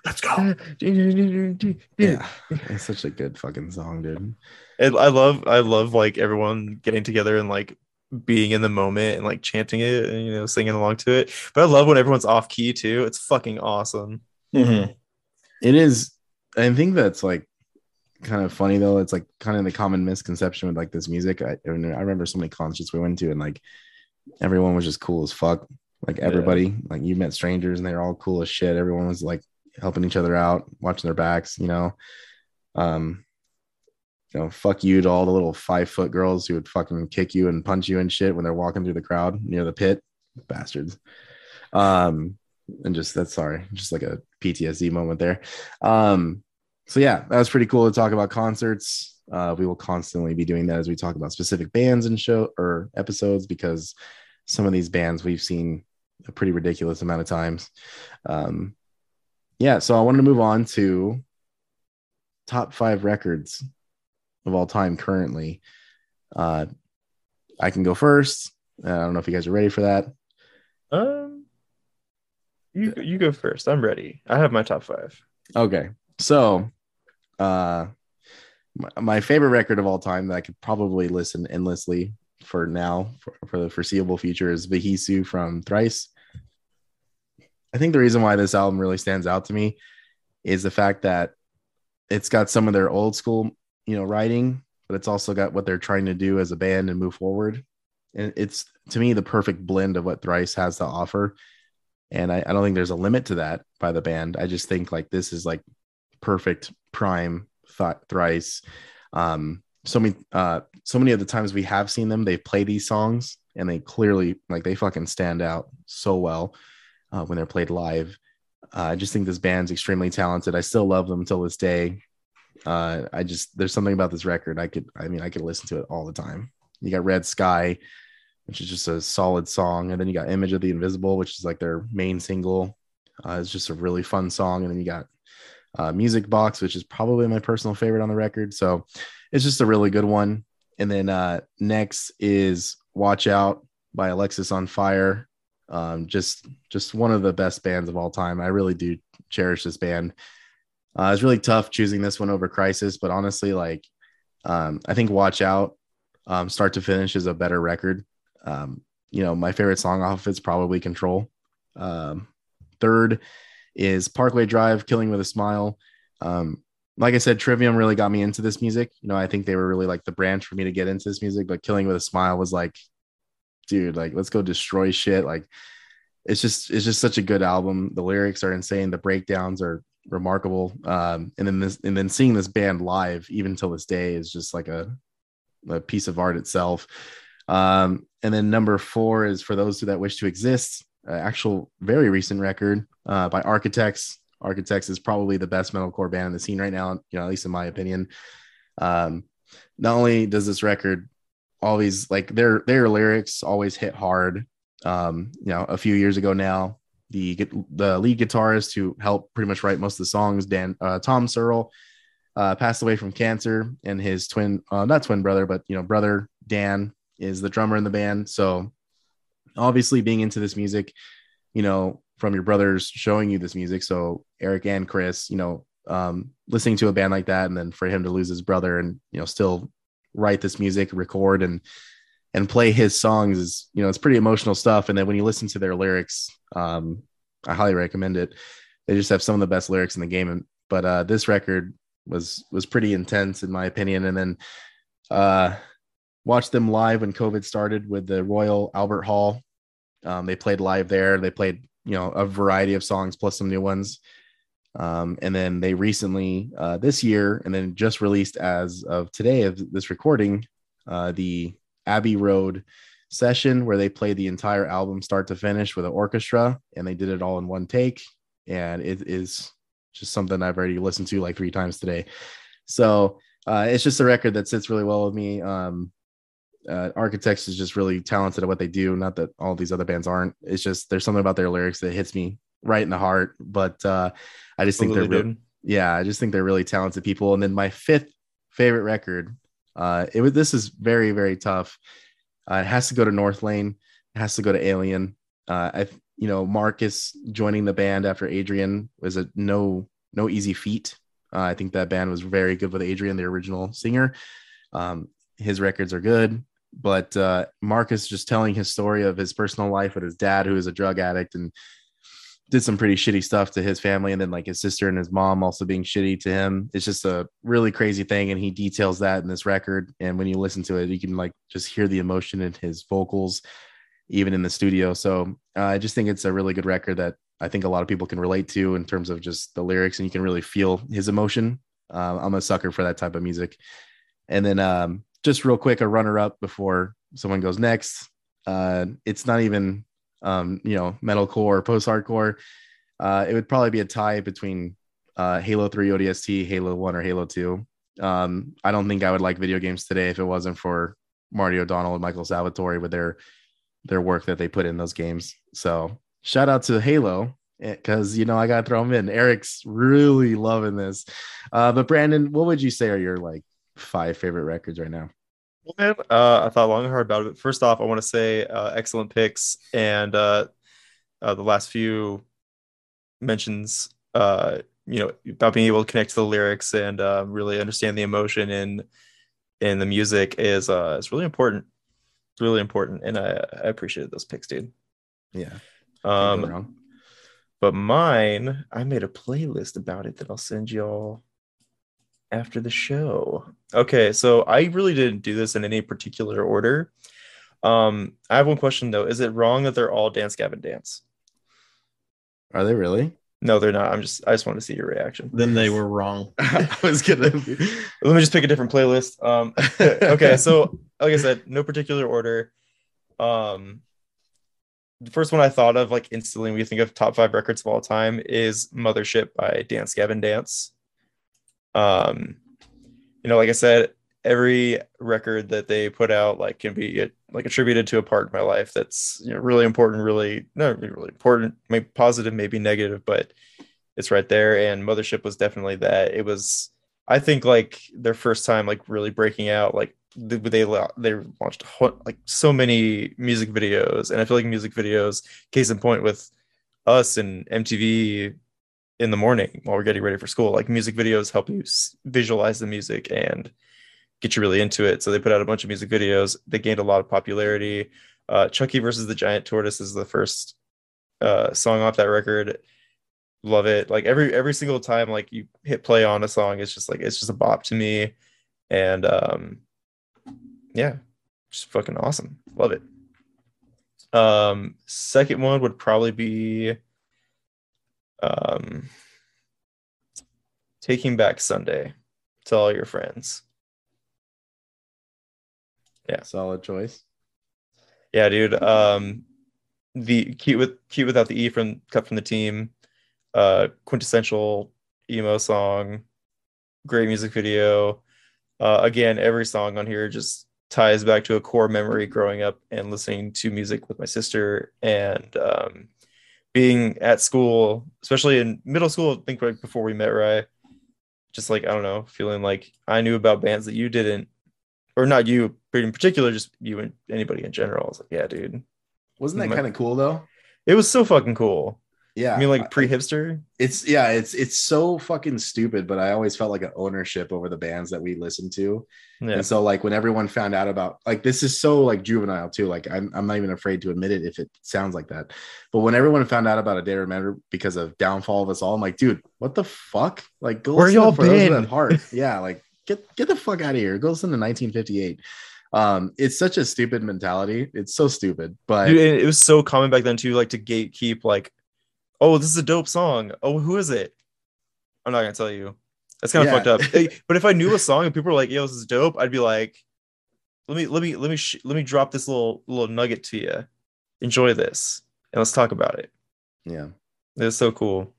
Let's go. yeah, it's such a good fucking song, dude. And I love I love like everyone getting together and like being in the moment and like chanting it and you know singing along to it. But I love when everyone's off key too. It's fucking awesome. It is. I think that's like kind of funny though. It's like kind of the common misconception with like this music. I, I mean, I remember so many concerts we went to, and like everyone was just cool as fuck. Like Yeah. everybody, like you met strangers, and they're all cool as shit. Everyone was like helping each other out, watching their backs. You know, um, you know, fuck you to all the little five foot girls who would fucking kick you and punch you and shit when they're walking through the crowd near the pit, bastards. Um, and just that's sorry, just like a PTSD moment there. Um, so yeah, that was pretty cool to talk about concerts. Uh, we will constantly be doing that as we talk about specific bands and show or episodes because some of these bands we've seen a pretty ridiculous amount of times. Um, yeah, so I wanted to move on to top five records of all time currently. Uh, I can go first. I don't know if you guys are ready for that. Um, you you go first. I'm ready. I have my top five. Okay. So, uh, my, favorite record of all time that I could probably listen endlessly for now, for, for the foreseeable future, is Vheissu from Thrice. I think the reason why this album really stands out to me is the fact that it's got some of their old school, you know, writing, but it's also got what they're trying to do as a band and move forward. And it's to me the perfect blend of what Thrice has to offer. And I, I don't think there's a limit to that by the band. I just think like this is like perfect prime thought thrice. Um so many uh so many of the times we have seen them they play these songs and they clearly like they fucking stand out so well uh, when they're played live. Uh, i just think this band's extremely talented. I still love them till this day. Uh i just there's something about this record i could i mean i could listen to it all the time. You got red sky which is just a solid song and then you got image of the invisible which is like their main single. Uh, it's just a really fun song and then you got uh, Music Box, which is probably my personal favorite on the record. So it's just a really good one. And then uh, next is Watch Out by Alexisonfire. Um, just just one of the best bands of all time. I really do cherish this band. Uh, it's really tough choosing this one over Crisis, but honestly, like um, I think Watch Out, um, start to finish, is a better record. Um, you know, my favorite song off of it's probably Control. Um, third is Parkway Drive, Killing with a Smile. Um, like I said, Trivium really got me into this music. You know, I think they were really like the branch for me to get into this music, but Killing with a Smile was like, dude, like let's go destroy shit. Like it's just it's just such a good album. The lyrics are insane, the breakdowns are remarkable. Um, and then this and then seeing this band live, even till this day, is just like a, a piece of art itself. Um, and then number four is for those who that wish to exist, uh, actual very recent record uh, by Architects. Architects is probably the best metalcore band in the scene right now, you know, at least in my opinion. Um, not only does this record always like their their lyrics always hit hard. Um, you know, a few years ago now, the the lead guitarist who helped pretty much write most of the songs, Dan uh, Tom Searle, uh, passed away from cancer, and his twin, uh, not twin brother, but you know, brother Dan is the drummer in the band. So obviously, being into this music, you know, from your brothers showing you this music, so Eric and Chris, you know, um, listening to a band like that, and then for him to lose his brother and you know still write this music, record, and and play his songs is you know it's pretty emotional stuff. And then when you listen to their lyrics um i highly recommend it. They just have some of the best lyrics in the game. And but uh this record was was pretty intense in my opinion. And then uh watched them live when covid started with the royal albert hall. Um they played live there. They played you know a variety of songs plus some new ones. Um, and then they recently uh, this year and then just released as of today of this recording uh, the abbey road session where they played the entire album start to finish with an orchestra and they did it all in one take. And it is just something i've already listened to like three times today. So uh, it's just a record that sits really well with me. Um, uh, Architects is just really talented at what they do. Not that all these other bands aren't. It's just there's something about their lyrics that hits me right in the heart. But uh, I just think they're re- yeah, I just think they're really talented people. And then my fifth favorite record, uh, it was this is very very tough. Uh, it has to go to Northlane. It has to go to Alien. Uh, I you know Marcus joining the band after Adrian was a no no easy feat. Uh, I think that band was very good with Adrian, the original singer. Um, his records are good, but uh, Marcus just telling his story of his personal life with his dad, who is a drug addict and did some pretty shitty stuff to his family, and then like his sister and his mom also being shitty to him. It's just a really crazy thing, and he details that in this record. And when you listen to it, you can like just hear the emotion in his vocals, even in the studio. So uh, I just think it's a really good record that I think a lot of people can relate to in terms of just the lyrics, and you can really feel his emotion. Uh, I'm a sucker for that type of music. And then um, just real quick, a runner up before someone goes next. Uh, it's not even um, you know metalcore or post hardcore. Uh, it would probably be a tie between uh, Halo 3 ODST, Halo 1, or Halo 2. Um, I don't think I would like video games today if it wasn't for Marty O'Donnell and Michael Salvatori with their their work that they put in those games. So shout out to Halo because you know I gotta throw them in. Eric's really loving this. Uh, but Brandon, what would you say are your like five favorite records right now? Well, man, uh, I thought long and hard about it. First off, I want to say uh, excellent picks, and uh, uh, the last few mentions, uh, you know, about being able to connect to the lyrics and uh, really understand the emotion in in the music is uh, is really important. It's really important, and I, I appreciate those picks, dude. Yeah. Um, but mine, I made a playlist about it that I'll send y'all after the show. Okay, so I really didn't do this in any particular order. Um, I have one question though. Is it wrong that they're all dance Gavin dance? Are they really? No, they're not. I'm just I just want to see your reaction. Then they were wrong. I was gonna. Let me just pick a different playlist. Um okay, so like I said, no particular order. Um the first one I thought of like instantly when you think of top five records of all time is Mothership by Dance Gavin Dance. Um, you know, like I said, every record that they put out like can be like attributed to a part of my life that's you know really important, really not really important, maybe positive, maybe negative, but it's right there. And Mothership was definitely that. It was, I think, like their first time like really breaking out. Like they they launched like so many music videos, and I feel like music videos, case in point with us and MTV in the morning while we're getting ready for school. Like music videos help you s- visualize the music and get you really into it. So they put out a bunch of music videos. They gained a lot of popularity. Uh, Chucky versus the Giant Tortoise is the first uh, song off that record. Love it. Like every every single time, like you hit play on a song, it's just like it's just a bop to me. And um, yeah, just fucking awesome. Love it. Um, second one would probably be um Taking Back Sunday. Tell all your friends. Yeah, solid choice. Yeah, dude. Um, the cute with cute without the e from cut from the team. Uh, quintessential emo song. Great music video. Uh, again, every song on here just ties back to a core memory growing up and listening to music with my sister and um, being at school, especially in middle school. I think right before we met, Rye. Just like I don't know, feeling like I knew about bands that you didn't, or not you, in particular, just you and anybody in general. I was like, yeah, dude, Wasn't that kind of cool though? it was so fucking cool. Yeah, I mean, like pre hipster. it's yeah, it's it's so fucking stupid. But I always felt like an ownership over the bands that we listened to. Yeah. And so like when everyone found out about like this is so like juvenile too. Like I'm I'm not even afraid to admit it if it sounds like that. But when everyone found out about a day to remember because of downfall of us all, I'm like, dude, what the fuck? Like go Where y'all For Those Who been? Have Heart. yeah, like get get the fuck out of here. Go listen to 1958. Um, it's such a stupid mentality. It's so stupid, but Dude, it was so common back then too, like to gatekeep, like, oh, this is a dope song. Oh, who is it? I'm not gonna tell you. That's kind of Yeah. fucked up. But if I knew a song and people were like, "Yo, this is dope," I'd be like, "Let me, let me, let me, sh- let me drop this little little nugget to you. Enjoy this, and let's talk about it." yeah. It's so cool.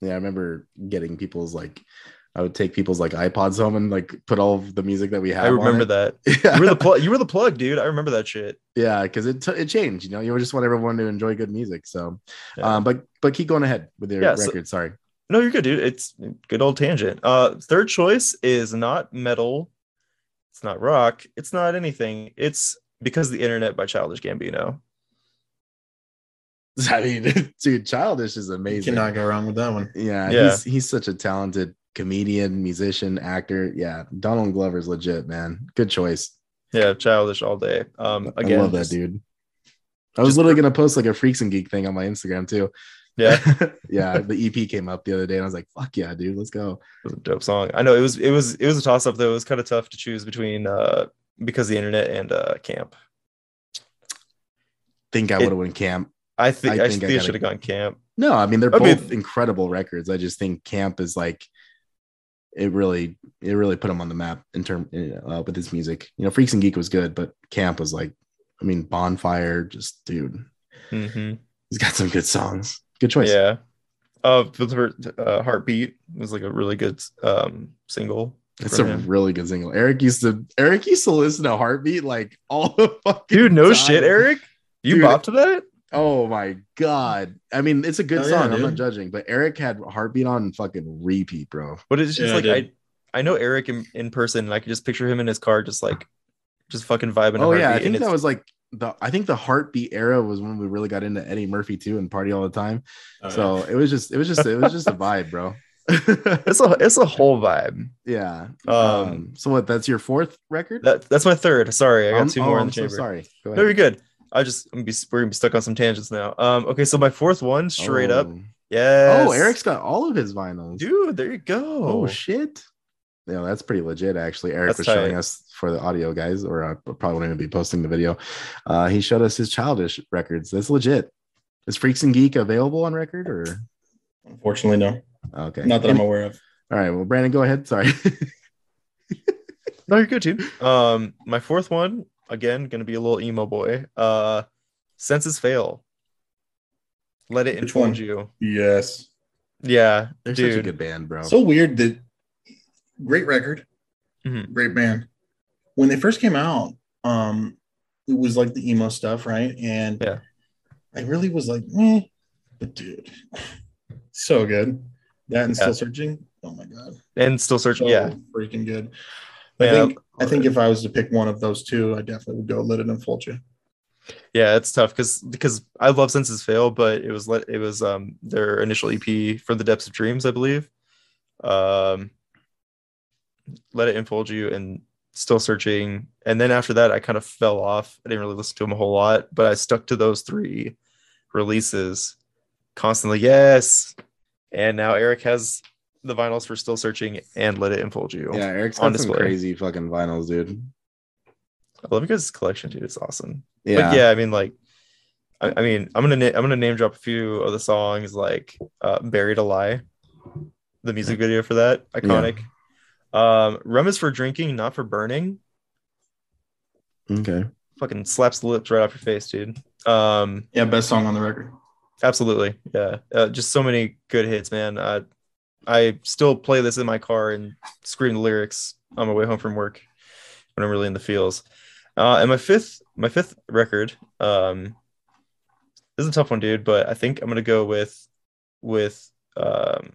Yeah, I remember getting people's like I would take people's like iPods home and like put all of the music that we have. I remember on that. Yeah. You were the plug. You were the plug, dude. I remember that shit. yeah, because it t- it changed. You know, you just want everyone to enjoy good music. So, Yeah. um, but but keep going ahead with your Yeah, so- record. Sorry. No, you're good, dude. It's good old tangent. Uh, third choice is not metal. It's not rock. It's not anything. It's because of the internet by Childish Gambino. I mean, dude, Childish is You amazing. cannot go wrong with that one. yeah, Yeah. he's he's such a talented comedian, musician, actor. Yeah, Donald Glover's legit, man. Good choice. Yeah, Childish all day. Um, again, I love that dude. I was literally gonna post like a Freaks and Geek thing on my Instagram too. Yeah, yeah. The EP came up the other day, and I was like, "Fuck yeah, dude, let's go." it was a dope song. I know it was. It was. It was a toss up though. It was kind of tough to choose between uh because the internet and uh camp. Think I would have went Camp. I think I think I I should have gone camp. No, I mean they're I mean- both incredible records. I just think Camp is like it really it really put him on the map in term uh, with his music. You know, Freaks and Geek was good, but Camp was like, I mean, Bonfire, just dude, hmm he's got some good songs. Good choice. Yeah. Uh, uh, heartbeat was like a really good um single. It's a him. really good single. Eric used to Eric used to listen to Heartbeat like all the fucking Dude, no time. shit, Eric. You Dude. bop to that? Oh my god. I mean, it's a good Oh, yeah, song. I'm not judging, but Eric had Heartbeat on fucking repeat, bro. But it's just Yeah, like did. I, I know Eric in, in person, and I could just picture him in his car, just like, just fucking vibing. to Oh yeah, I think that it's- was like the I think the Heartbeat era was when we really got into Eddie Murphy too and party all the time. So it was just it was just it was just a vibe, bro. it's a it's a whole vibe. yeah. Um, Um, so what that's your fourth record? That that's my third. Sorry, I got I'm- two oh, more in I'm the so chamber. sorry. Go No, you're good. I just I'm gonna be we're gonna be stuck on some tangents now. Um, okay, so my fourth one, straight up, yeah. Oh, Eric's got all of his vinyls. dude, there you go. Oh shit. Yeah, that's pretty legit actually. Eric That's was showing us for the audio guys, or I probably won't even be posting the video. Uh, he showed us his childish records. That's legit. Is Freaks and Geek available on record or Unfortunately, no. okay? Not that I'm aware of. All right. Well, Brandon, go ahead. Sorry. No, you're good, dude. Um, my fourth one again, gonna be a little emo boy. Uh, senses fail. Let it Which enfold one? you. Yes. Yeah, They're such a good band, bro. So weird that great record, Mhm. great band. When they first came out, um, it was like the emo stuff, right? And Yeah. I really was like, eh, but dude, so good. That and Yeah. still searching. Oh my god, and still searching. so yeah, freaking good. I Yeah. think I think if I was to pick one of those two, I definitely would go Let It Enfold You. yeah, it's tough because because I love senses fail, but it was let it was um their initial EP for the depths of dreams, I believe. Um, let it enfold you and still searching, and then after that, I kind of fell off. I didn't really listen to them a whole lot, but I stuck to those three releases constantly. Yes, and now Eric has the vinyls for still searching and let it enfold you. yeah, Eric's on got some display. crazy fucking vinyls, dude. I love you guys' collection, dude. It's awesome. Yeah. but yeah, I mean, like, I, I mean, I'm gonna na- I'm gonna name drop a few of the songs, like uh, "Buried Alive," the music video for that, iconic. Um, "Rum is for drinking, not for burning." Okay. Fucking slaps the lips right off your face, dude. Um, Yeah, best song on the record. absolutely, yeah. Uh, just so many good hits, man. Uh, I still play this in my car and scream the lyrics on my way home from work when I'm really in the feels. Uh, and my fifth, my fifth record, um, this is a tough one, dude. But I think I'm gonna go with with um,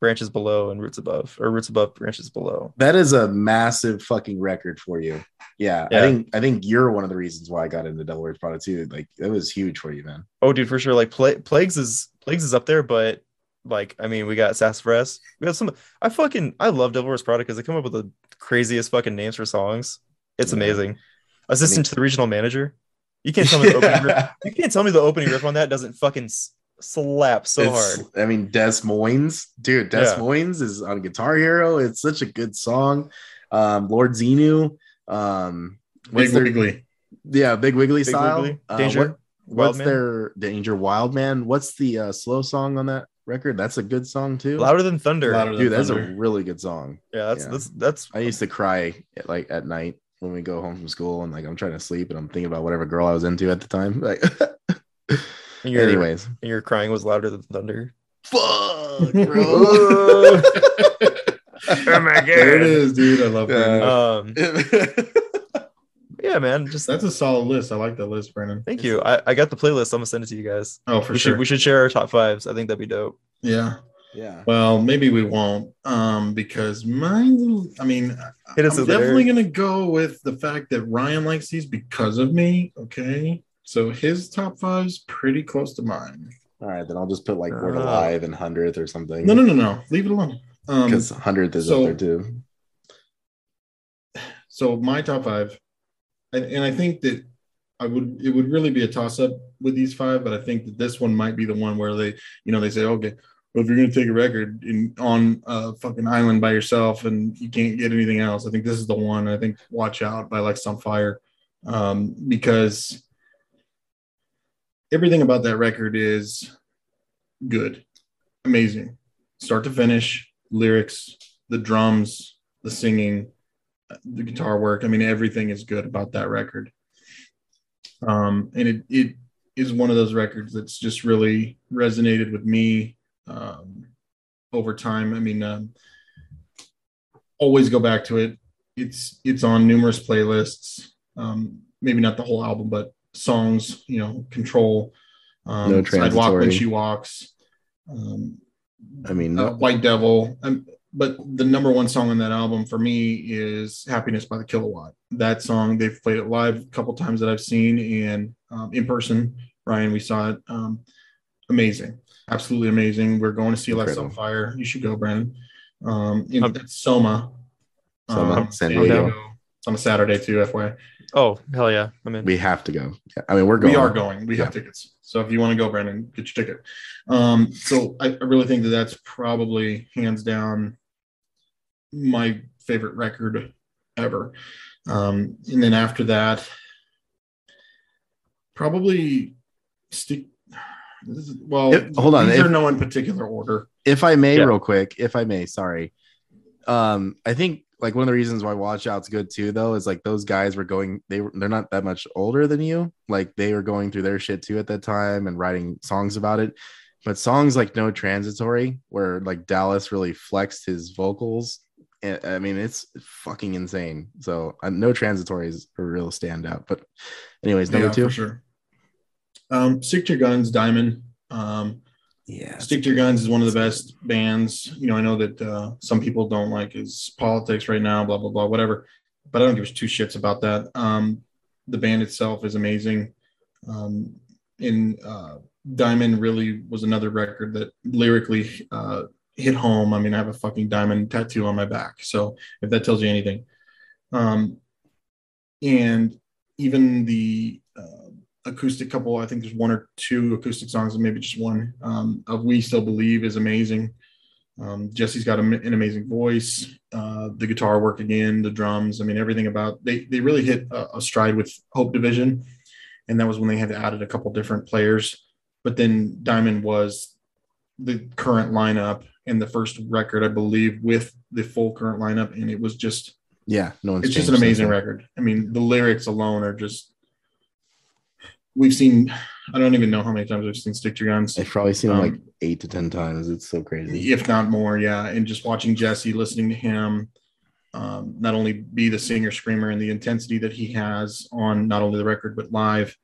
branches below and roots above, or roots above, branches below. That is a massive fucking record for you. Yeah, I think I think you're one of the reasons why I got into Wears Prada too. Like that was huge for you, man. Oh, dude, for sure. Like Pla- plagues is Plagues is up there, but like I mean, we got Sassafras. We got some. I fucking I love Devil Wears Prada because they come up with the craziest fucking names for songs. It's Yeah. amazing. Assistant I mean- to the regional manager. You can't tell me the opening riff. You can't tell me the opening riff on that doesn't fucking slap so It's- hard. I mean, Des Moines, dude. Des Yeah. Moines is on Guitar Hero. It's such a good song. Um, Lord Xenu. Um, what's Big their- Wiggly. Yeah, Big Wiggly Big style. Wiggly, Uh, Danger, what- what's Man. their Danger Wild Man? What's the uh, slow song on that record? That's a good song too. Louder than thunder. Louder Than Dude, that's a really good song. Yeah, that's Yeah. that's that's I used to cry at, like at night when we go home from school and like I'm trying to sleep and I'm thinking about whatever girl I was into at the time. Like, and your, anyways, and your crying was louder than thunder. fuck, bro. bro. Oh my There it is, dude. I love Yeah. that. Um, yeah, man. Just That's a solid list. I like that list, Brandon. thank you. I, I got the playlist. I'm gonna send it to you guys. Oh, for we sure. should we should share our top fives. I think that'd be dope. yeah. yeah. Well, maybe we won't, um, because mine. I mean, Hit us I'm definitely Eric. gonna go with the fact that Ryan likes these because of me. Okay, so his top five's pretty close to mine. All right, then I'll just put like Word Oh. Alive and Hundredth or something. No, no, no, no. Leave it alone. Um, because Hundredth is so- up there too. so my top five, and, and I think that I would it would really be a toss up with these five, but I think that this one might be the one where they, you know, they say, okay, well, if you're gonna take a record in on a fucking island by yourself and you can't get anything else, I think this is the one. I think Watch Out by Lex on Fire, um, because everything about that record is good, amazing, start to finish, lyrics, the drums, the singing, the guitar work. I mean, everything is good about that record. Um, and it it is one of those records that's just really resonated with me um, over time. I mean, um, always go back to it. It's it's on numerous playlists. Um, maybe not the whole album, but songs. You know, Control, um, No Sidewalk when she walks. Um, I mean, uh, White Devil. Um, but the number one song on that album for me is Happiness by the Kilowatt. That song, they've played it live a couple times that I've seen and um, in person. Ryan, we saw it. Um, amazing. Absolutely amazing. We're going to see Let's on Incredible. Fire. You should go, Brandon. Um, in Um, it's Soma. Soma, um, San Diego. It's on a Saturday too, FYI. Oh hell yeah! I'm in. we have to go. I mean, we're going. We are going. We have tickets. So if you want to go, Brandon, get your ticket. Um, so I, I really think that that's probably hands down my favorite record ever. Um, and then after that, probably stick. Is, well, If- hold on, These if- are no in particular order. if I may, Yeah. real quick, if I may, sorry. Um, I think like one of the reasons why Watch Out's good too, though, is like those guys were going, they were they're not that much older than you. Like they were going through their shit too at that time and writing songs about it. But songs like No Transitory, where like Dallas really flexed his vocals. I mean, it's fucking insane. So uh, No Transitory is a real standout. But anyways, number Yeah, two. for sure. Um, Stick to Your Guns, Diamond. Um, Yeah. Stick to Your Guns is one of the best bands. You know, I know that uh, some people don't like his politics right now, blah blah blah, whatever. But I don't give two shits about that. Um, the band itself is amazing. Um, and uh, Diamond really was another record that lyrically uh, hit home. I mean, I have a fucking diamond tattoo on my back, so if that tells you anything. Um, and even the uh, acoustic couple, I think there's one or two acoustic songs, and maybe just one um, of "We Still Believe" is amazing. Um, Jesse's got a, an amazing voice. Uh, the guitar work again, the drums. I mean, everything about they they really hit a, a stride with Hope Division, and that was when they had added a couple different players. But then Diamond was the current lineup and the first record, I believe, with the full current lineup, and it was just Yeah. No one's it's just an amazing record. I mean, the lyrics alone are just. We've seen. I don't even know how many times I've seen "Stick to Your Guns," I've probably seen Um, like eight to ten times. It's so crazy. if not more. Yeah, and just watching Jesse, listening to him, um, not only be the singer screamer and the intensity that he has on not only the record but live,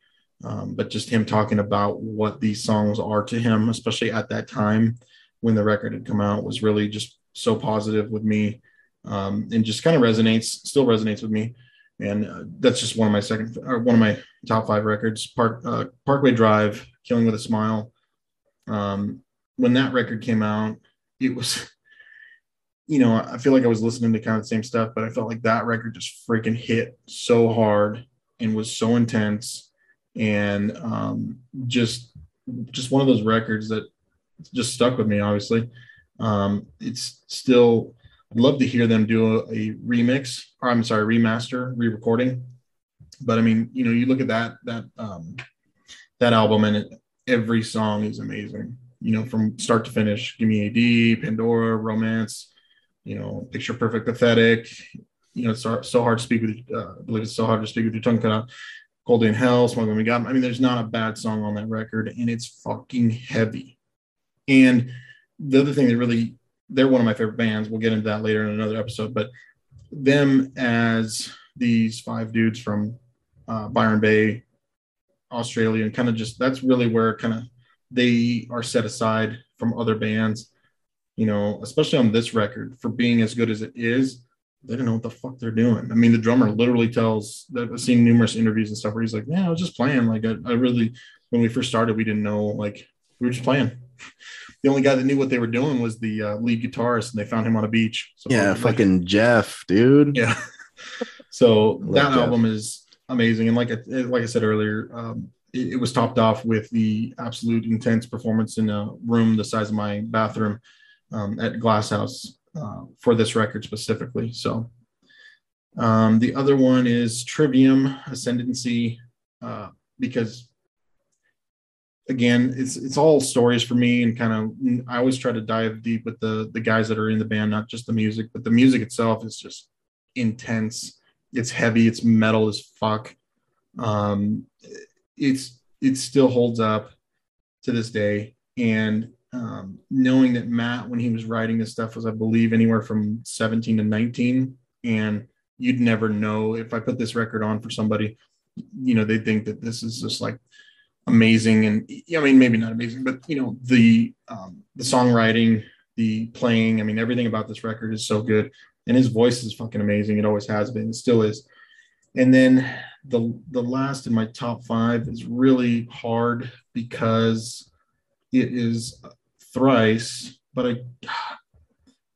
um, but just him talking about what these songs are to him, especially at that time when the record had come out, was really just so positive with me, um, and just kind of resonates, still resonates with me. And uh, that's just one of my second or one of my top five records. Park uh, Parkway Drive, Killing with a Smile, Um, when that record came out, it was, you know, I feel like I was listening to kind of the same stuff, but I felt like that record just freaking hit so hard and was so intense and um, just just one of those records that just stuck with me. Obviously, um, it's still. I'd love to hear them do a, a remix, or I'm sorry, remaster, re-recording. But I mean, you know, you look at that that um, that album, and it, every song is amazing. You know, from start to finish. Give me AD, Pandora, Romance. You know, Picture Perfect, Pathetic. You know, it's so, so hard to speak with. Uh, I believe it's so hard to speak with your tongue cut out. Cold in Hell, Smoking We Got. I mean, there's not a bad song on that record, and it's fucking heavy. And the other thing that really, they're one of my favorite bands. We'll get into that later in another episode, but them as these five dudes from uh, Byron Bay, Australia, and kind of just that's really where kind of they are set aside from other bands, you know, especially on this record for being as good as it is. They don't know what the fuck they're doing. I mean, the drummer literally tells that I've seen numerous interviews and stuff where he's like, Yeah, I was just playing. Like, I, I really, when we first started, we didn't know, like, we were just playing. The only guy that knew what they were doing was the uh, lead guitarist, and they found him on a beach. So Yeah, fucking Jeff, dude. yeah. So that Jeff. album is amazing, and like I, like I said earlier, um, it, it was topped off with the absolute intense performance in a room the size of my bathroom um, at Glass House uh, for this record specifically. So um, the other one is Trivium Ascendancy, uh, because again, it's it's all stories for me, and kind of I always try to dive deep with the the guys that are in the band, not just the music, but the music itself is just intense. It's heavy. It's metal as fuck. Um, it's it still holds up to this day, and um, knowing that Matt, when he was writing this stuff, was I believe anywhere from 17 to 19, and you'd never know if I put this record on for somebody, you know, they think that this is just like amazing, and I mean maybe not amazing, but you know the um, the songwriting, the playing, I mean everything about this record is so good, and his voice is fucking amazing. It always has been, it still is. And then the the last in my top five is really hard because it is thrice, but I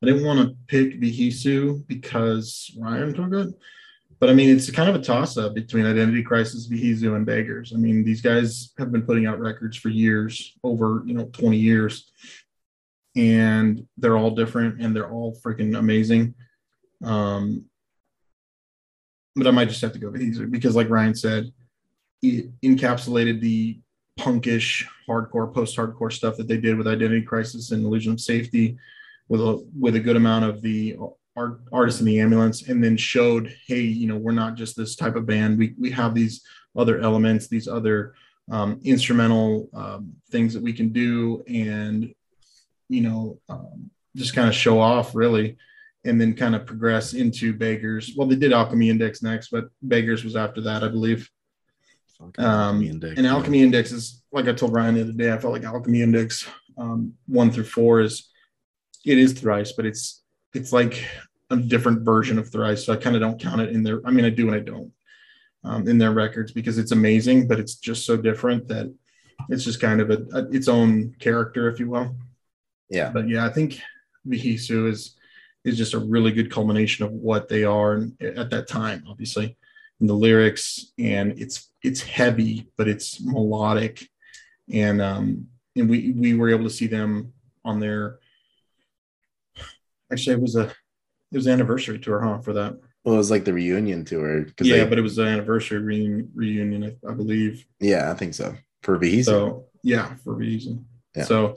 I didn't want to pick Vheissu because Ryan took it. But I mean, it's kind of a toss up between Identity Crisis, Vheissu, and Beggars. I mean, these guys have been putting out records for years, over you know, 20 years, and they're all different and they're all freaking amazing. Um, but I might just have to go Vheissu because, like Ryan said, it encapsulated the punkish, hardcore, post-hardcore stuff that they did with Identity Crisis and Illusion of Safety, with a with a good amount of the art, artists in the ambulance, and then showed, hey, you know, we're not just this type of band. We we have these other elements, these other um, instrumental um, things that we can do, and you know, um, just kind of show off really. And then kind of progress into Beggars. Well, they did Alchemy Index next, but Beggars was after that, I believe. Um, Alchemy Index, and. Alchemy Index is like I told Ryan the other day. I felt like Alchemy Index um, one through four is it is thrice, but it's it's like a different version of thrice. So I kind of don't count it in their, I mean, I do and I don't um, in their records because it's amazing, but it's just so different that it's just kind of a, a its own character, if you will. Yeah. But yeah, I think Vheissu is is just a really good culmination of what they are and at that time, obviously, in the lyrics, and it's it's heavy, but it's melodic, and um, and we we were able to see them on their. Actually, it was a it was an anniversary tour, huh? For that, Well, it was like the reunion tour. yeah, they- but it was an anniversary reunion, reunion I, I believe. yeah, I think so. For Beheezy. So yeah, for a. Yeah. So.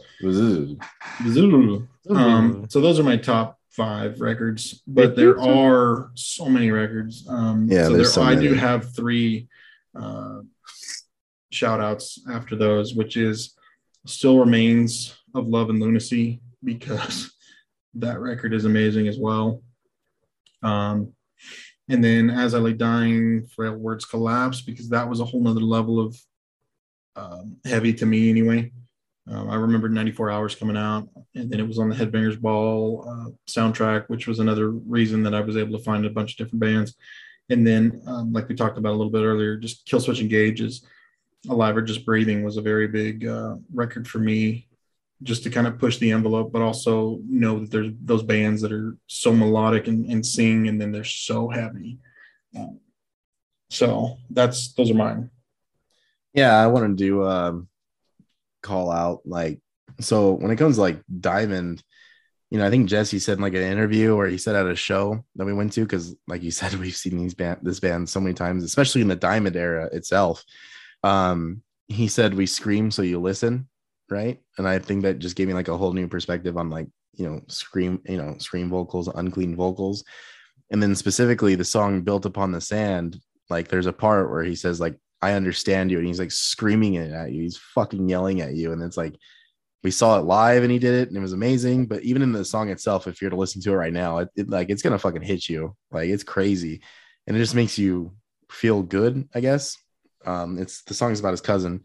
Um, so those are my top five records, but there are so many records. Um, Yeah, so there, so I do have three uh, shout outs after those, which is Still Remains of Love and Lunacy, because that record is amazing as well. Um, and then As I Lay Dying, Frail Words Collapse, because that was a whole nother level of um, heavy to me anyway. Um, I remember 94 Hours coming out, and then it was on the Headbangers Ball uh, soundtrack, which was another reason that I was able to find a bunch of different bands. And then, um, like we talked about a little bit earlier, just Killswitch Engage is Alive or Just Breathing was a very big uh, record for me. Just to kind of push the envelope, but also know that there's those bands that are so melodic and, and sing, and then they're so heavy. Um, so that's those are mine. Yeah, I wanted to do um, call out like so when it comes to like Diamond, you know, I think Jesse said in like an interview or he said at a show that we went to, because like you said, we've seen these band this band so many times, especially in the Diamond era itself. Um, he said we scream so you listen, right? And I think that just gave me like a whole new perspective on like, you know, scream, you know, scream vocals, unclean vocals. And then specifically the song Built Upon the Sand, like there's a part where he says, like, I understand you, and he's like screaming it at you, he's fucking yelling at you, and it's like we saw it live and he did it and it was amazing. But even in the song itself if you're to listen to it right now it, it, like it's gonna fucking hit you. Like it's crazy. And it just makes you feel good i guess. Um it's the song's about his cousin.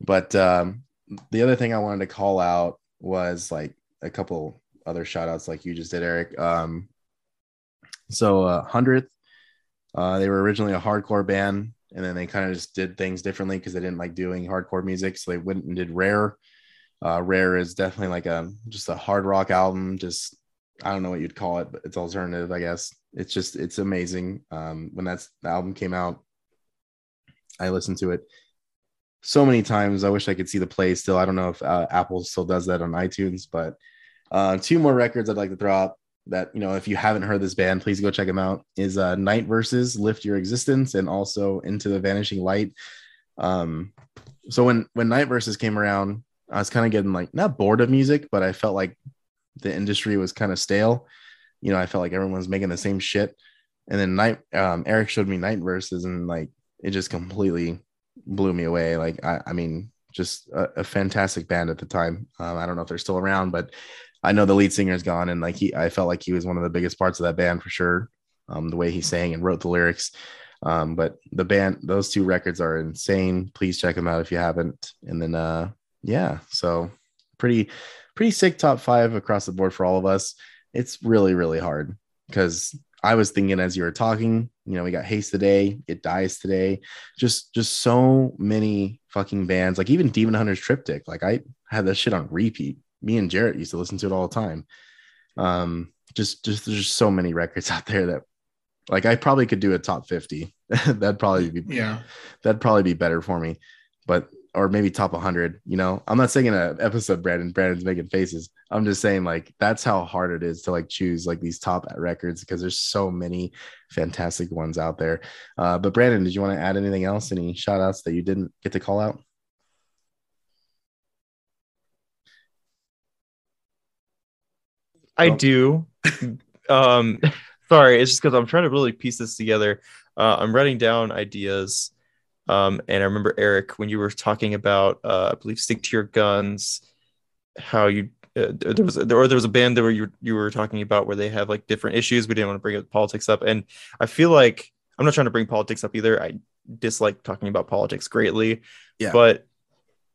But um the other thing i wanted to call out was like a couple other shout outs like you just did eric um so uh Hundredth uh they were originally a hardcore band and then they kind of just did things differently because they didn't like doing hardcore music so they went and did rare uh, Rare is definitely like a just a hard rock album. Just I don't know what you'd call it, but it's alternative, I guess. It's just it's amazing. Um, when that's the album came out, I listened to it so many times. I wish I could see the play still. I don't know if uh, Apple still does that on iTunes, but uh, two more records I'd like to throw out that you know if you haven't heard this band, please go check them out. Is uh, Night Verses, Lift Your Existence, and also Into the Vanishing Light. Um, so when when Night Verses came around, I was kind of getting like not bored of music, but I felt like the industry was kind of stale. You know, I felt like everyone was making the same shit. And then night, um, Eric showed me night verses, and like it just completely blew me away. Like I, I mean, just a, a fantastic band at the time. Um, I don't know if they're still around, but I know the lead singer is gone, and like he, I felt like he was one of the biggest parts of that band for sure. Um, the way he sang and wrote the lyrics. Um, but the band, those two records are insane. Please check them out if you haven't. And then, uh, yeah, so pretty pretty sick top five across the board for all of us. It's really really hard because I was thinking as you were talking, you know, we got Haste the Day, it dies today, just just so many fucking bands. Like even Demon Hunter's Triptych, like I had that shit on repeat. Me and Jarrett used to listen to it all the time. Um, just just there's just so many records out there that like I probably could do a top 50. that'd probably be Yeah. that'd probably be better for me. But or maybe top 100 you know? I'm not saying in an episode brandon brandon's making faces. I'm just saying like that's how hard it is to like choose like these top records because there's so many fantastic ones out there. Uh, but brandon did you want to add anything else? Any shout outs that you didn't get to call out? I do. um, sorry, it's just because I'm trying to really piece this together. Uh, I'm writing down ideas um, and I remember Eric when you were talking about, uh, I believe, stick to your guns. How you uh, there was there, or there was a band that where you you were talking about where they have like different issues. We didn't want to bring up politics up, and I feel like I'm not trying to bring politics up either. I dislike talking about politics greatly. Yeah. But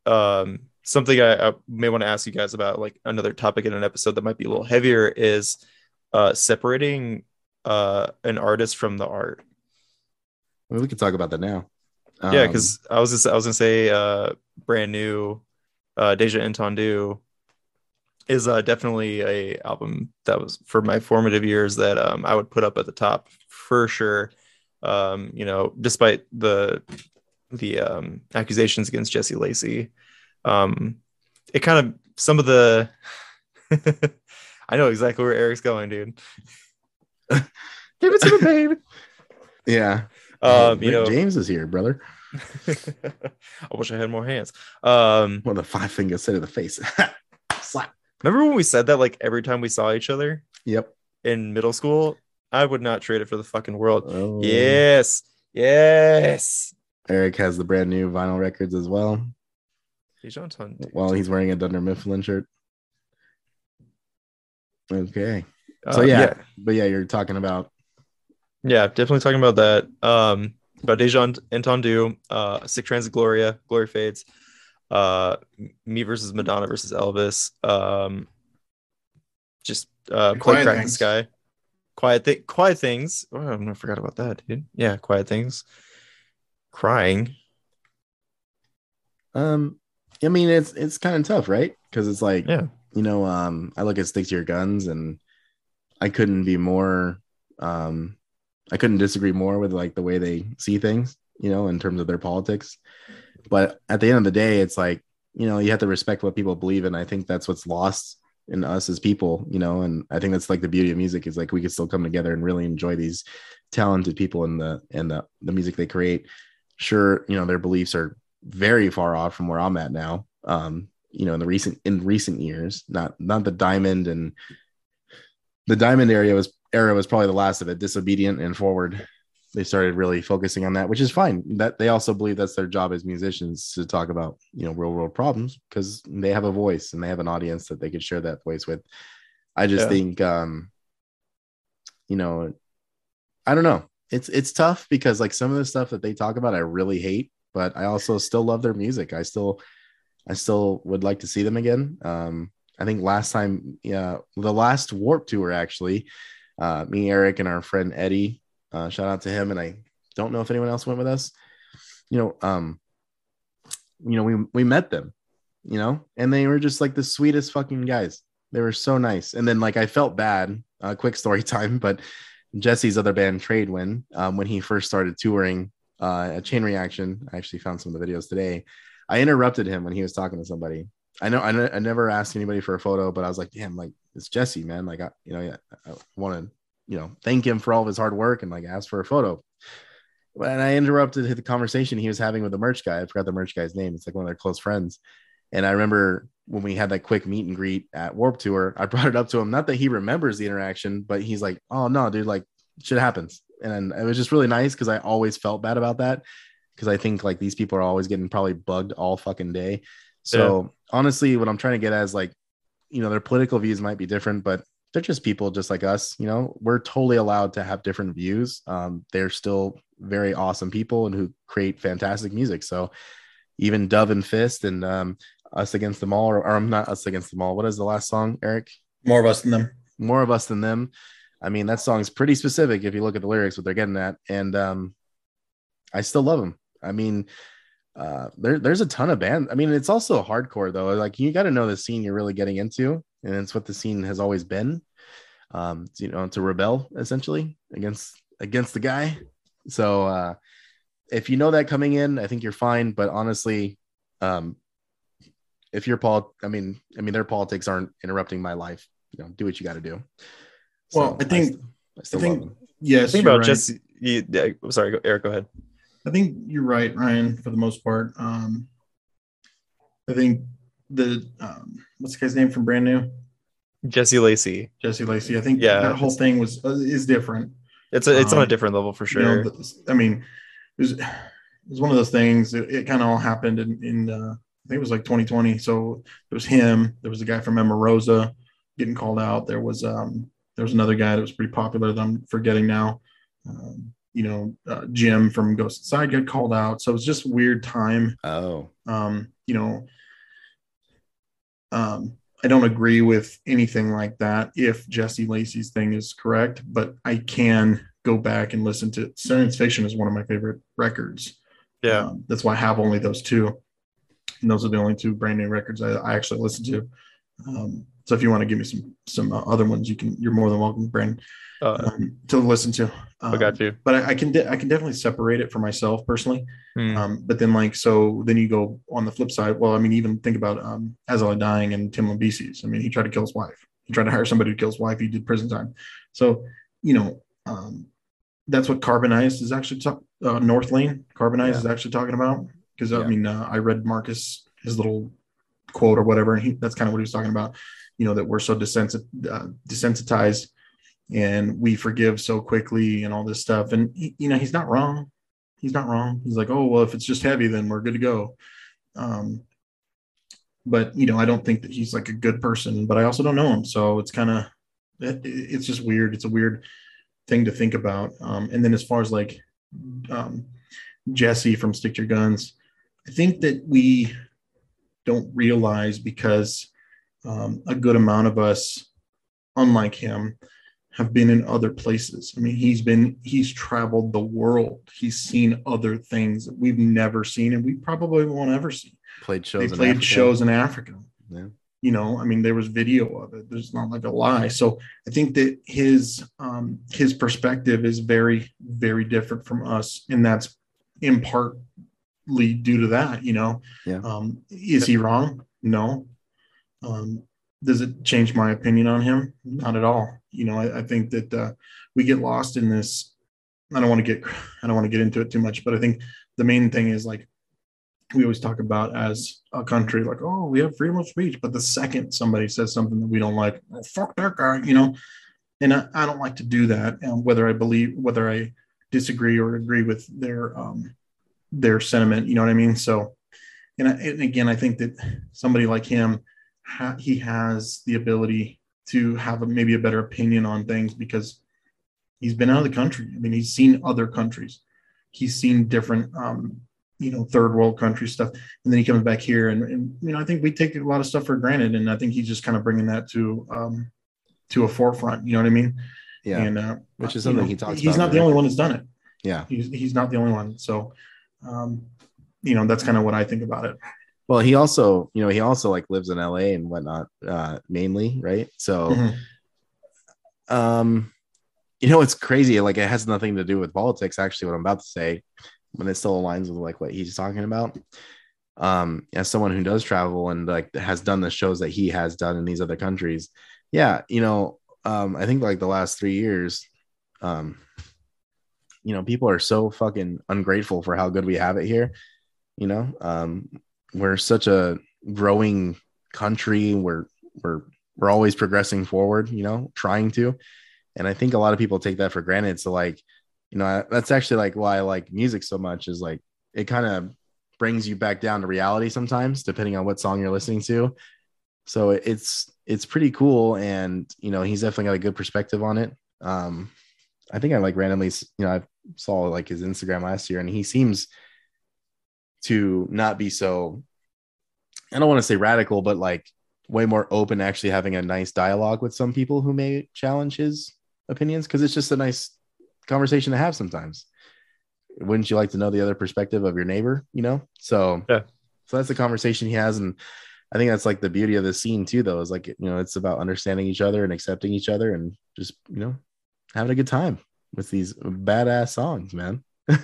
um, something I, I may want to ask you guys about, like another topic in an episode that might be a little heavier, is uh, separating uh, an artist from the art. well, we can talk about that now yeah, Um, because I was just, I was gonna say uh brand new uh Deja Entendu is uh definitely a album that was for my formative years that um I would put up at the top for sure. Um, you know, despite the the um accusations against Jesse Lacey. Um it kind of some of the I know exactly where Eric's going, dude. give it to the baby yeah Um, you know, james is here brother I wish I had more hands. Um, of the five fingers set of the face slap remember when we said that like every time we saw each other yep in middle school? I would not trade it for the fucking world. Oh. Yes, yes. eric has the brand new vinyl records as well while he's wearing a Dunder Mifflin shirt. Okay. Uh, So yeah, yeah, but yeah, you're talking about yeah, definitely talking about that. Um, about Deja Entendu, uh, Sic Transit Gloria, Glory Fades, uh, me versus Maradona versus Elvis, um, just uh, play Quiet crack the Things. sky, quiet thi- quiet things. Oh, I forgot about that, dude. Yeah, quiet things, crying. um I mean it's it's kind of tough, right? because it's like Yeah. you know um i look at stick to your guns and i couldn't be more um i couldn't disagree more with like the way they see things you know in terms of their politics. But at the end of the day it's like you know you have to respect what people believe in. I think that's what's lost in us as people you know and i think that's like the beauty of music is like we can still come together and really enjoy these talented people and the and the, the music they create. Sure you know their beliefs are very far off from where i'm at now um you know in the recent in recent years. Not not the diamond and the diamond area was era was probably the last of it disobedient and forward. They started really focusing on that which is fine. That they also believe that's their job as musicians to talk about you know real world problems because they have a voice and they have an audience that they could share that voice with. I just Yeah. think um you know i don't know. It's it's tough because like some of the stuff that they talk about i really hate but i also still love their music. I still i still would like to see them again. Um i think last time yeah the last warp tour actually uh me eric and our friend eddie uh shout out to him. And i don't know if anyone else went with us. You know um you know we we met them you know and they were just like the sweetest fucking guys. They were so nice. And then like i felt bad uh, quick story time but jesse's other band tradewind um, when he first started touring uh, at chain reaction i actually found some of the videos today. I interrupted him when he was talking to somebody i know i, I never asked anybody for a photo but i was like damn like it's jesse man like i you know yeah, i want to you know thank him for all of his hard work and like ask for a photo and I interrupted the conversation he was having with the merch guy. I forgot the merch guy's name. It's like one of their close friends. And I remember when we had that quick meet and greet at Warp Tour, I brought it up to him. Not that he remembers the interaction, but he's like, "Oh no, dude, like shit happens." And it was just really nice because I always felt bad about that because I think like these people are always getting probably bugged all fucking day. So honestly, what I'm trying to get at is like, you know, their political views might be different, but they're just people just like us. You know, we're totally allowed to have different views. Um, they're still very awesome people and who create fantastic music. So even Dove and Fist and um, Us Against Them All, or, or I'm not Us Against Them All. What is the last song, Eric? More of us than them. More of Us Than Them. I mean, that song's pretty specific if you look at the lyrics, what they're getting at. And um, I still love them. I mean, uh, there, there's a ton of bands. I mean, it's also hardcore though. Like you got to know the scene you're really getting into, and it's what the scene has always been. Um, you know, to rebel essentially against against the guy. So uh, if you know that coming in, I think you're fine. But honestly, um, if your pol, I mean, I mean, their politics aren't interrupting my life. You know, do what you got to do. Well, I think- st- I still I think- Yes, Think about right. Jesse. You, yeah, sorry, Eric. Go ahead. I think you're right, Ryan, for the most part. Um, I think the um, what's the guy's name from Brand New? Jesse Lacey. Jesse Lacey. I think Yeah, that whole thing was uh, is different. It's a, it's on a Um, different level for You sure. know, but, I mean, it was it was one of those things. It, it kind of all happened in, in uh, I think it was like 2020. So there was him. There was a guy from Emarosa getting called out. There was um there was another guy that was pretty popular that I'm forgetting now. Um, you know, uh, Jim from Ghost Inside got called out. So it was just weird time. Oh, Um, you know, um, I don't agree with anything like that if Jesse Lacey's thing is correct, but I can go back and listen to Science Fiction is one of my favorite records. yeah. Um, that's why I have only those two. And those are the only two brand new records I, I actually listen to. Um, so if you want to give me some some uh, other ones, you can. You're more than welcome, Brandon, Uh, um, to listen to. Um, I got you. But I, I can de- I can definitely separate it for myself personally. Hmm. Um, but then like so then you go on the flip side. Well, I mean, even think about um Lie Dying and Tim Lambesis. I mean, he tried to kill his wife. He tried to hire somebody to kill his wife. He did prison time. So you know, um, that's what Carbonized is actually talk, uh, Northlane. Carbonized Yeah. is actually talking about because I mean, uh, I read Marcus his little quote or whatever, and he, that's kind of what he was talking about. You know, that we're so uh, desensitized and we forgive so quickly and all this stuff. And he- you know, he's not wrong. He's not wrong. He's like, oh well, if it's just heavy, then we're good to go. Um, but you know, I don't think that he's like a good person. But I also don't know him, so it's kind of it, it's just weird. It's a weird thing to think about. Um, and then as far as like um, Jesse from Stick to Your Guns, I think that we don't realize because um, a good amount of us, unlike him, have been in other places. I mean, he's been he's traveled the world. He's seen other things that we've never seen, and we probably won't ever see. played They shows. in played Africa. shows in Africa. Yeah. you know i mean there was video of it there's not like a lie so i think that his um his perspective is very very different from us and that's in partly due to that you know Yeah. um is he wrong no um does it change my opinion on him not at all you know i, I think that uh, we get lost in this i don't want to get i don't want to get into it too much but i think the main thing is like we always talk about as a country, like, oh, we have freedom of speech. But the second somebody says something that we don't like, oh, fuck that guy, you know. And I, I don't like to do that. Um, whether I believe, whether I disagree or agree with their um, their sentiment, you know what I mean. So, and, I, and again, I think that somebody like him, ha- he has the ability to have a, maybe a better opinion on things because he's been out of the country. I mean, he's seen other countries. He's seen different um, you know third world country stuff and then he comes back here and, and you know i think we take a lot of stuff for granted and i think he's just kind of bringing that to um to a forefront you know what i mean Yeah. and uh Which is something know, he talks about he's not the only one that's done it yeah. he's, he's not the only one so um you know that's kind of what i think about it Well, he also, you know, he also like lives in LA and whatnot, uh, mainly, right? So, Mhm. um, you know, it's crazy. Like, it has nothing to do with politics. Actually, what I'm about to say, when it still aligns with like what he's talking about. Um, as someone who does travel and like has done the shows that he has done in these other countries, yeah, you know, um, I think like the last three years, um, you know, people are so fucking ungrateful for how good we have it here. You know, um, we're such a growing country. We're we're we're always progressing forward. You know, trying to, and I think a lot of people take that for granted. So like, you know, that's actually like why I like music so much. Is like it kind of brings you back down to reality sometimes, depending on what song you're listening to. So it's it's pretty cool, and you know, he's definitely got a good perspective on it. Um, I think I like randomly, you know, I saw like his Instagram last year, and he seems to not be so I don't want to say radical, but like way more open, actually having a nice dialogue with some people who may challenge his opinions because it's just a nice conversation to have sometimes. Wouldn't you like to know the other perspective of your neighbor? You know, so Yeah. so that's the conversation he has, and I think that's like the beauty of the scene too. Though is like you know it's about understanding each other and accepting each other and just you know having a good time with these badass songs, man.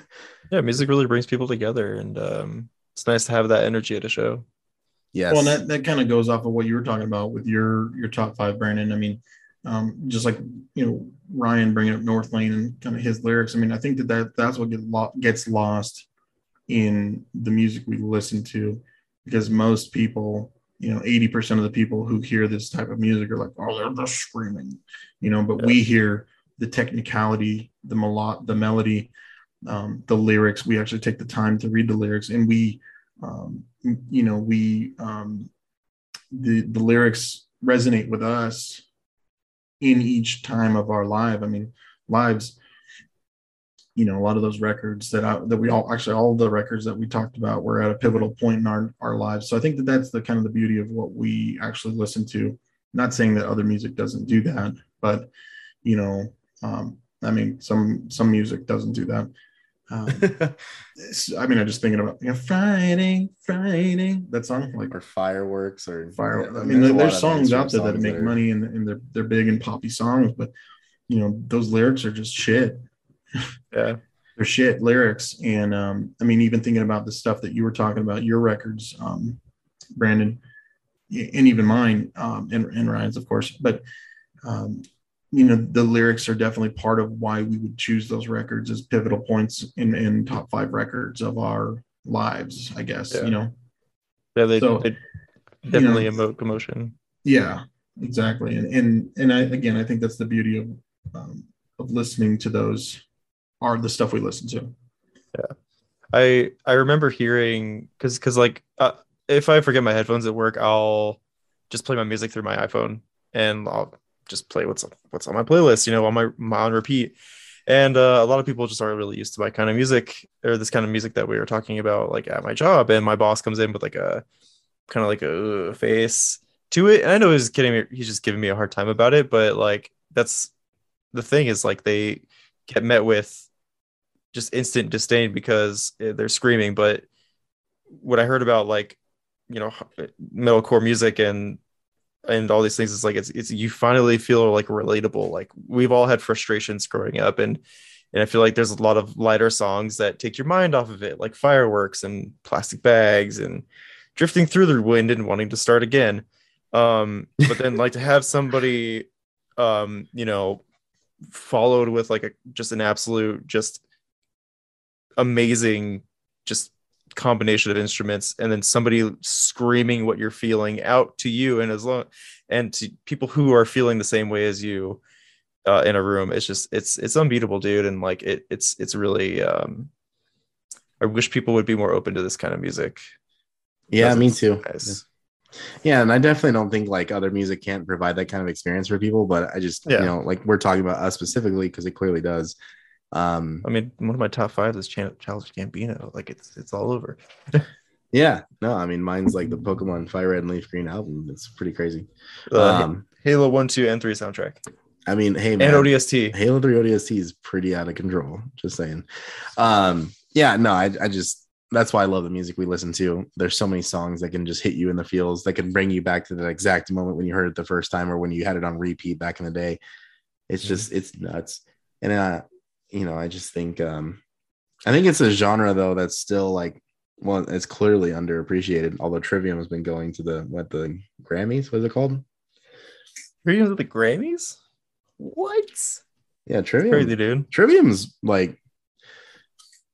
Yeah, music really brings people together, and um, it's nice to have that energy at a show. Yes. Well, and that, that kind of goes off of what you were talking about with your your top five, Brandon. I mean, um, just like you know Ryan bringing up Northlane and kind of his lyrics. I mean, I think that, that that's what get lo- gets lost in the music we listen to, because most people, you know, eighty percent of the people who hear this type of music are like, oh, they're just screaming, you know. But we hear the technicality, the melo- the melody, um, the lyrics. We actually take the time to read the lyrics, and we um, you know we um, the the lyrics resonate with us in each time of our life i mean lives. You know a lot of those records that I, that we all actually all the records that we talked about were at a pivotal point in our our lives. So i think that that's the kind of the beauty of what we actually listen to. Not saying that other music doesn't do that but you know um, i mean some some music doesn't do that um, I mean, I'm just thinking about you know, Friday, Friday, that song. Like or fireworks or fire. yeah, I mean, there's there's songs out there that songs make are- money and, and they're they're big and poppy songs, but you know, those lyrics are just shit. Yeah, They're shit lyrics. And um, I mean, even thinking about the stuff that you were talking about, your records, um, Brandon, and even mine, um, and, and Ryan's, of course, but um, you know, the lyrics are definitely part of why we would choose those records as pivotal points in, in top five records of our lives, I guess, Yeah. you know. yeah, they, So, they you definitely know, emote emotion. Yeah, exactly. And and and I again, I think that's the beauty of um, of listening to those are the stuff we listen to. Yeah i I remember hearing because because like uh, if I forget my headphones at work, I'll just play my music through my iPhone and I'll just play what's what's on my playlist, you know, on my, my on repeat. And uh, a lot of people just aren't really used to my kind of music or this kind of music that we were talking about, like at my job. And my boss comes in with like a kind of like a face to it. And I know he's kidding me; he's just giving me a hard time about it. But like that's the thing is like they get met with just instant disdain because eh, they're screaming. But what I heard about like you know metalcore music and and all these things it's like it's it's you finally feel like relatable. Like we've all had frustrations growing up and and i feel like there's a lot of lighter songs that take your mind off of it like fireworks and plastic bags and drifting through the wind and wanting to start again. Um but then like to have somebody um you know followed with like a just an absolute just amazing just combination of instruments and then somebody screaming what you're feeling out to you and as long and to people who are feeling the same way as you uh, in a room it's just it's it's unbeatable dude and like it it's it's really um i wish people would be more open to this kind of music Yeah, me too. nice. Yeah, and I definitely don't think like other music can't provide that kind of experience for people, but I just Yeah. you know like we're talking about us specifically because it clearly does. Um, i mean one of my top five is childish gambino like it's it's all over yeah, no, I mean mine's like the Pokemon Fire Red and Leaf Green album. It's pretty crazy. uh, Um, halo 1 2 and 3 soundtrack I mean, hey man, and odst Halo 3 ODST is pretty out of control. Just saying. Um, yeah, no, I, I just that's why I love the music we listen to. There's so many songs that can just hit you in the feels that can bring you back to that exact moment when you heard it the first time or when you had it on repeat back in the day. It's just it's nuts. And uh, you know, I just think um I think it's a genre though that's still like well, it's clearly underappreciated, although Trivium has been going to the what the Grammys, what is it called? are you the grammys what Yeah, Trivium. crazy dude Trivium's like,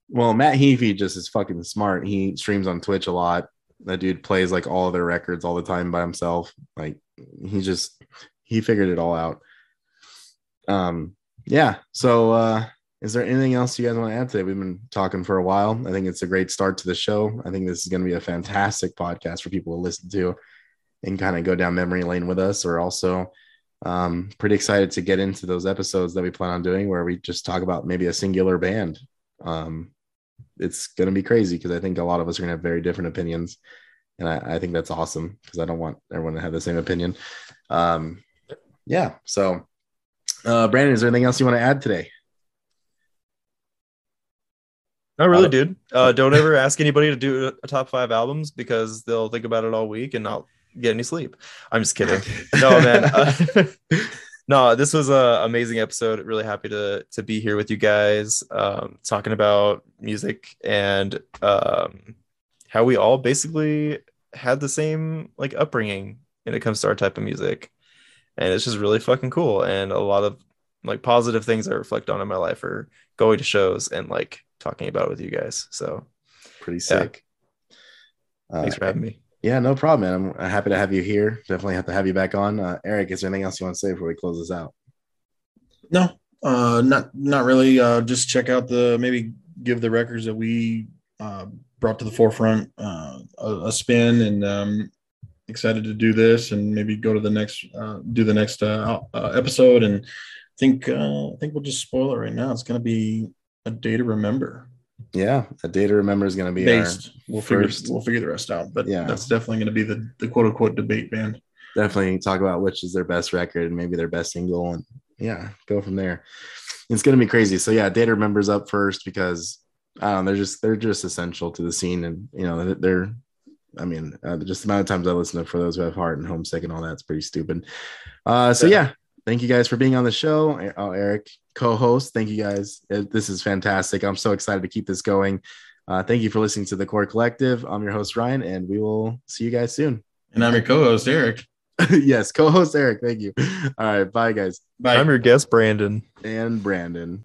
well, Matt Heafy just is fucking smart. He streams on Twitch a lot. That dude plays like all their records all the time by himself. Like he just he figured it all out. Um, yeah. So, uh, is there anything else you guys want to add today? We've been talking for a while. I think it's a great start to the show. I think this is going to be a fantastic podcast for people to listen to and kind of go down memory lane with us. Or also, um, pretty excited to get into those episodes that we plan on doing where we just talk about maybe a singular band. Um, it's going to be crazy because I think a lot of us are going to have very different opinions. And I, I think that's awesome because I don't want everyone to have the same opinion. Um, yeah. So, uh, Brandon, is there anything else you want to add today? Not really, dude. Uh, don't ever ask anybody to do a top five albums because they'll think about it all week and not get any sleep. I'm just kidding. No, man. Uh, no, this was a amazing episode. Really happy to to be here with you guys, um, talking about music and um, how we all basically had the same like upbringing when it comes to our type of music, and it's just really fucking cool. And a lot of like positive things I reflect on in my life are going to shows and like talking about with you guys. So Pretty sick. Uh, thanks for having me. Yeah, no problem, man. I'm happy to have you here. Definitely have to have you back on. Uh, Eric, is there anything else you want to say before we close this out? No, uh, not not really. Uh, just check out the maybe give the records that we uh, brought to the forefront uh, a, a spin, and um, excited to do this, and maybe go to the next uh, do the next uh, uh, episode. And think uh, I think we'll just spoil it right now. It's going to be a day to remember Yeah, a day to remember is going to be based. We'll figure first- we'll figure the rest out, but Yeah. that's definitely going to be the the quote unquote debate band. definitely talk about which is their best record and maybe their best single, and yeah, go from there. It's going to be crazy. So yeah, day to remembers up first because I they're just they're just essential to the scene, and you know they're. I mean, uh, just the amount of times I listen to for those who have heart and homesick and all that's pretty stupid. Uh, so yeah, thank you guys for being on the show. Oh, Eric, co-host, thank you guys. Uh, This is fantastic. I'm so excited to keep this going. Uh, thank you for listening to the Core Collective. I'm your host Ryan, and we will see you guys soon. And I'm your co-host Eric. yes, co-host Eric. Thank you. All right, bye guys Bye. I'm your guest, Brandon. and Brandon.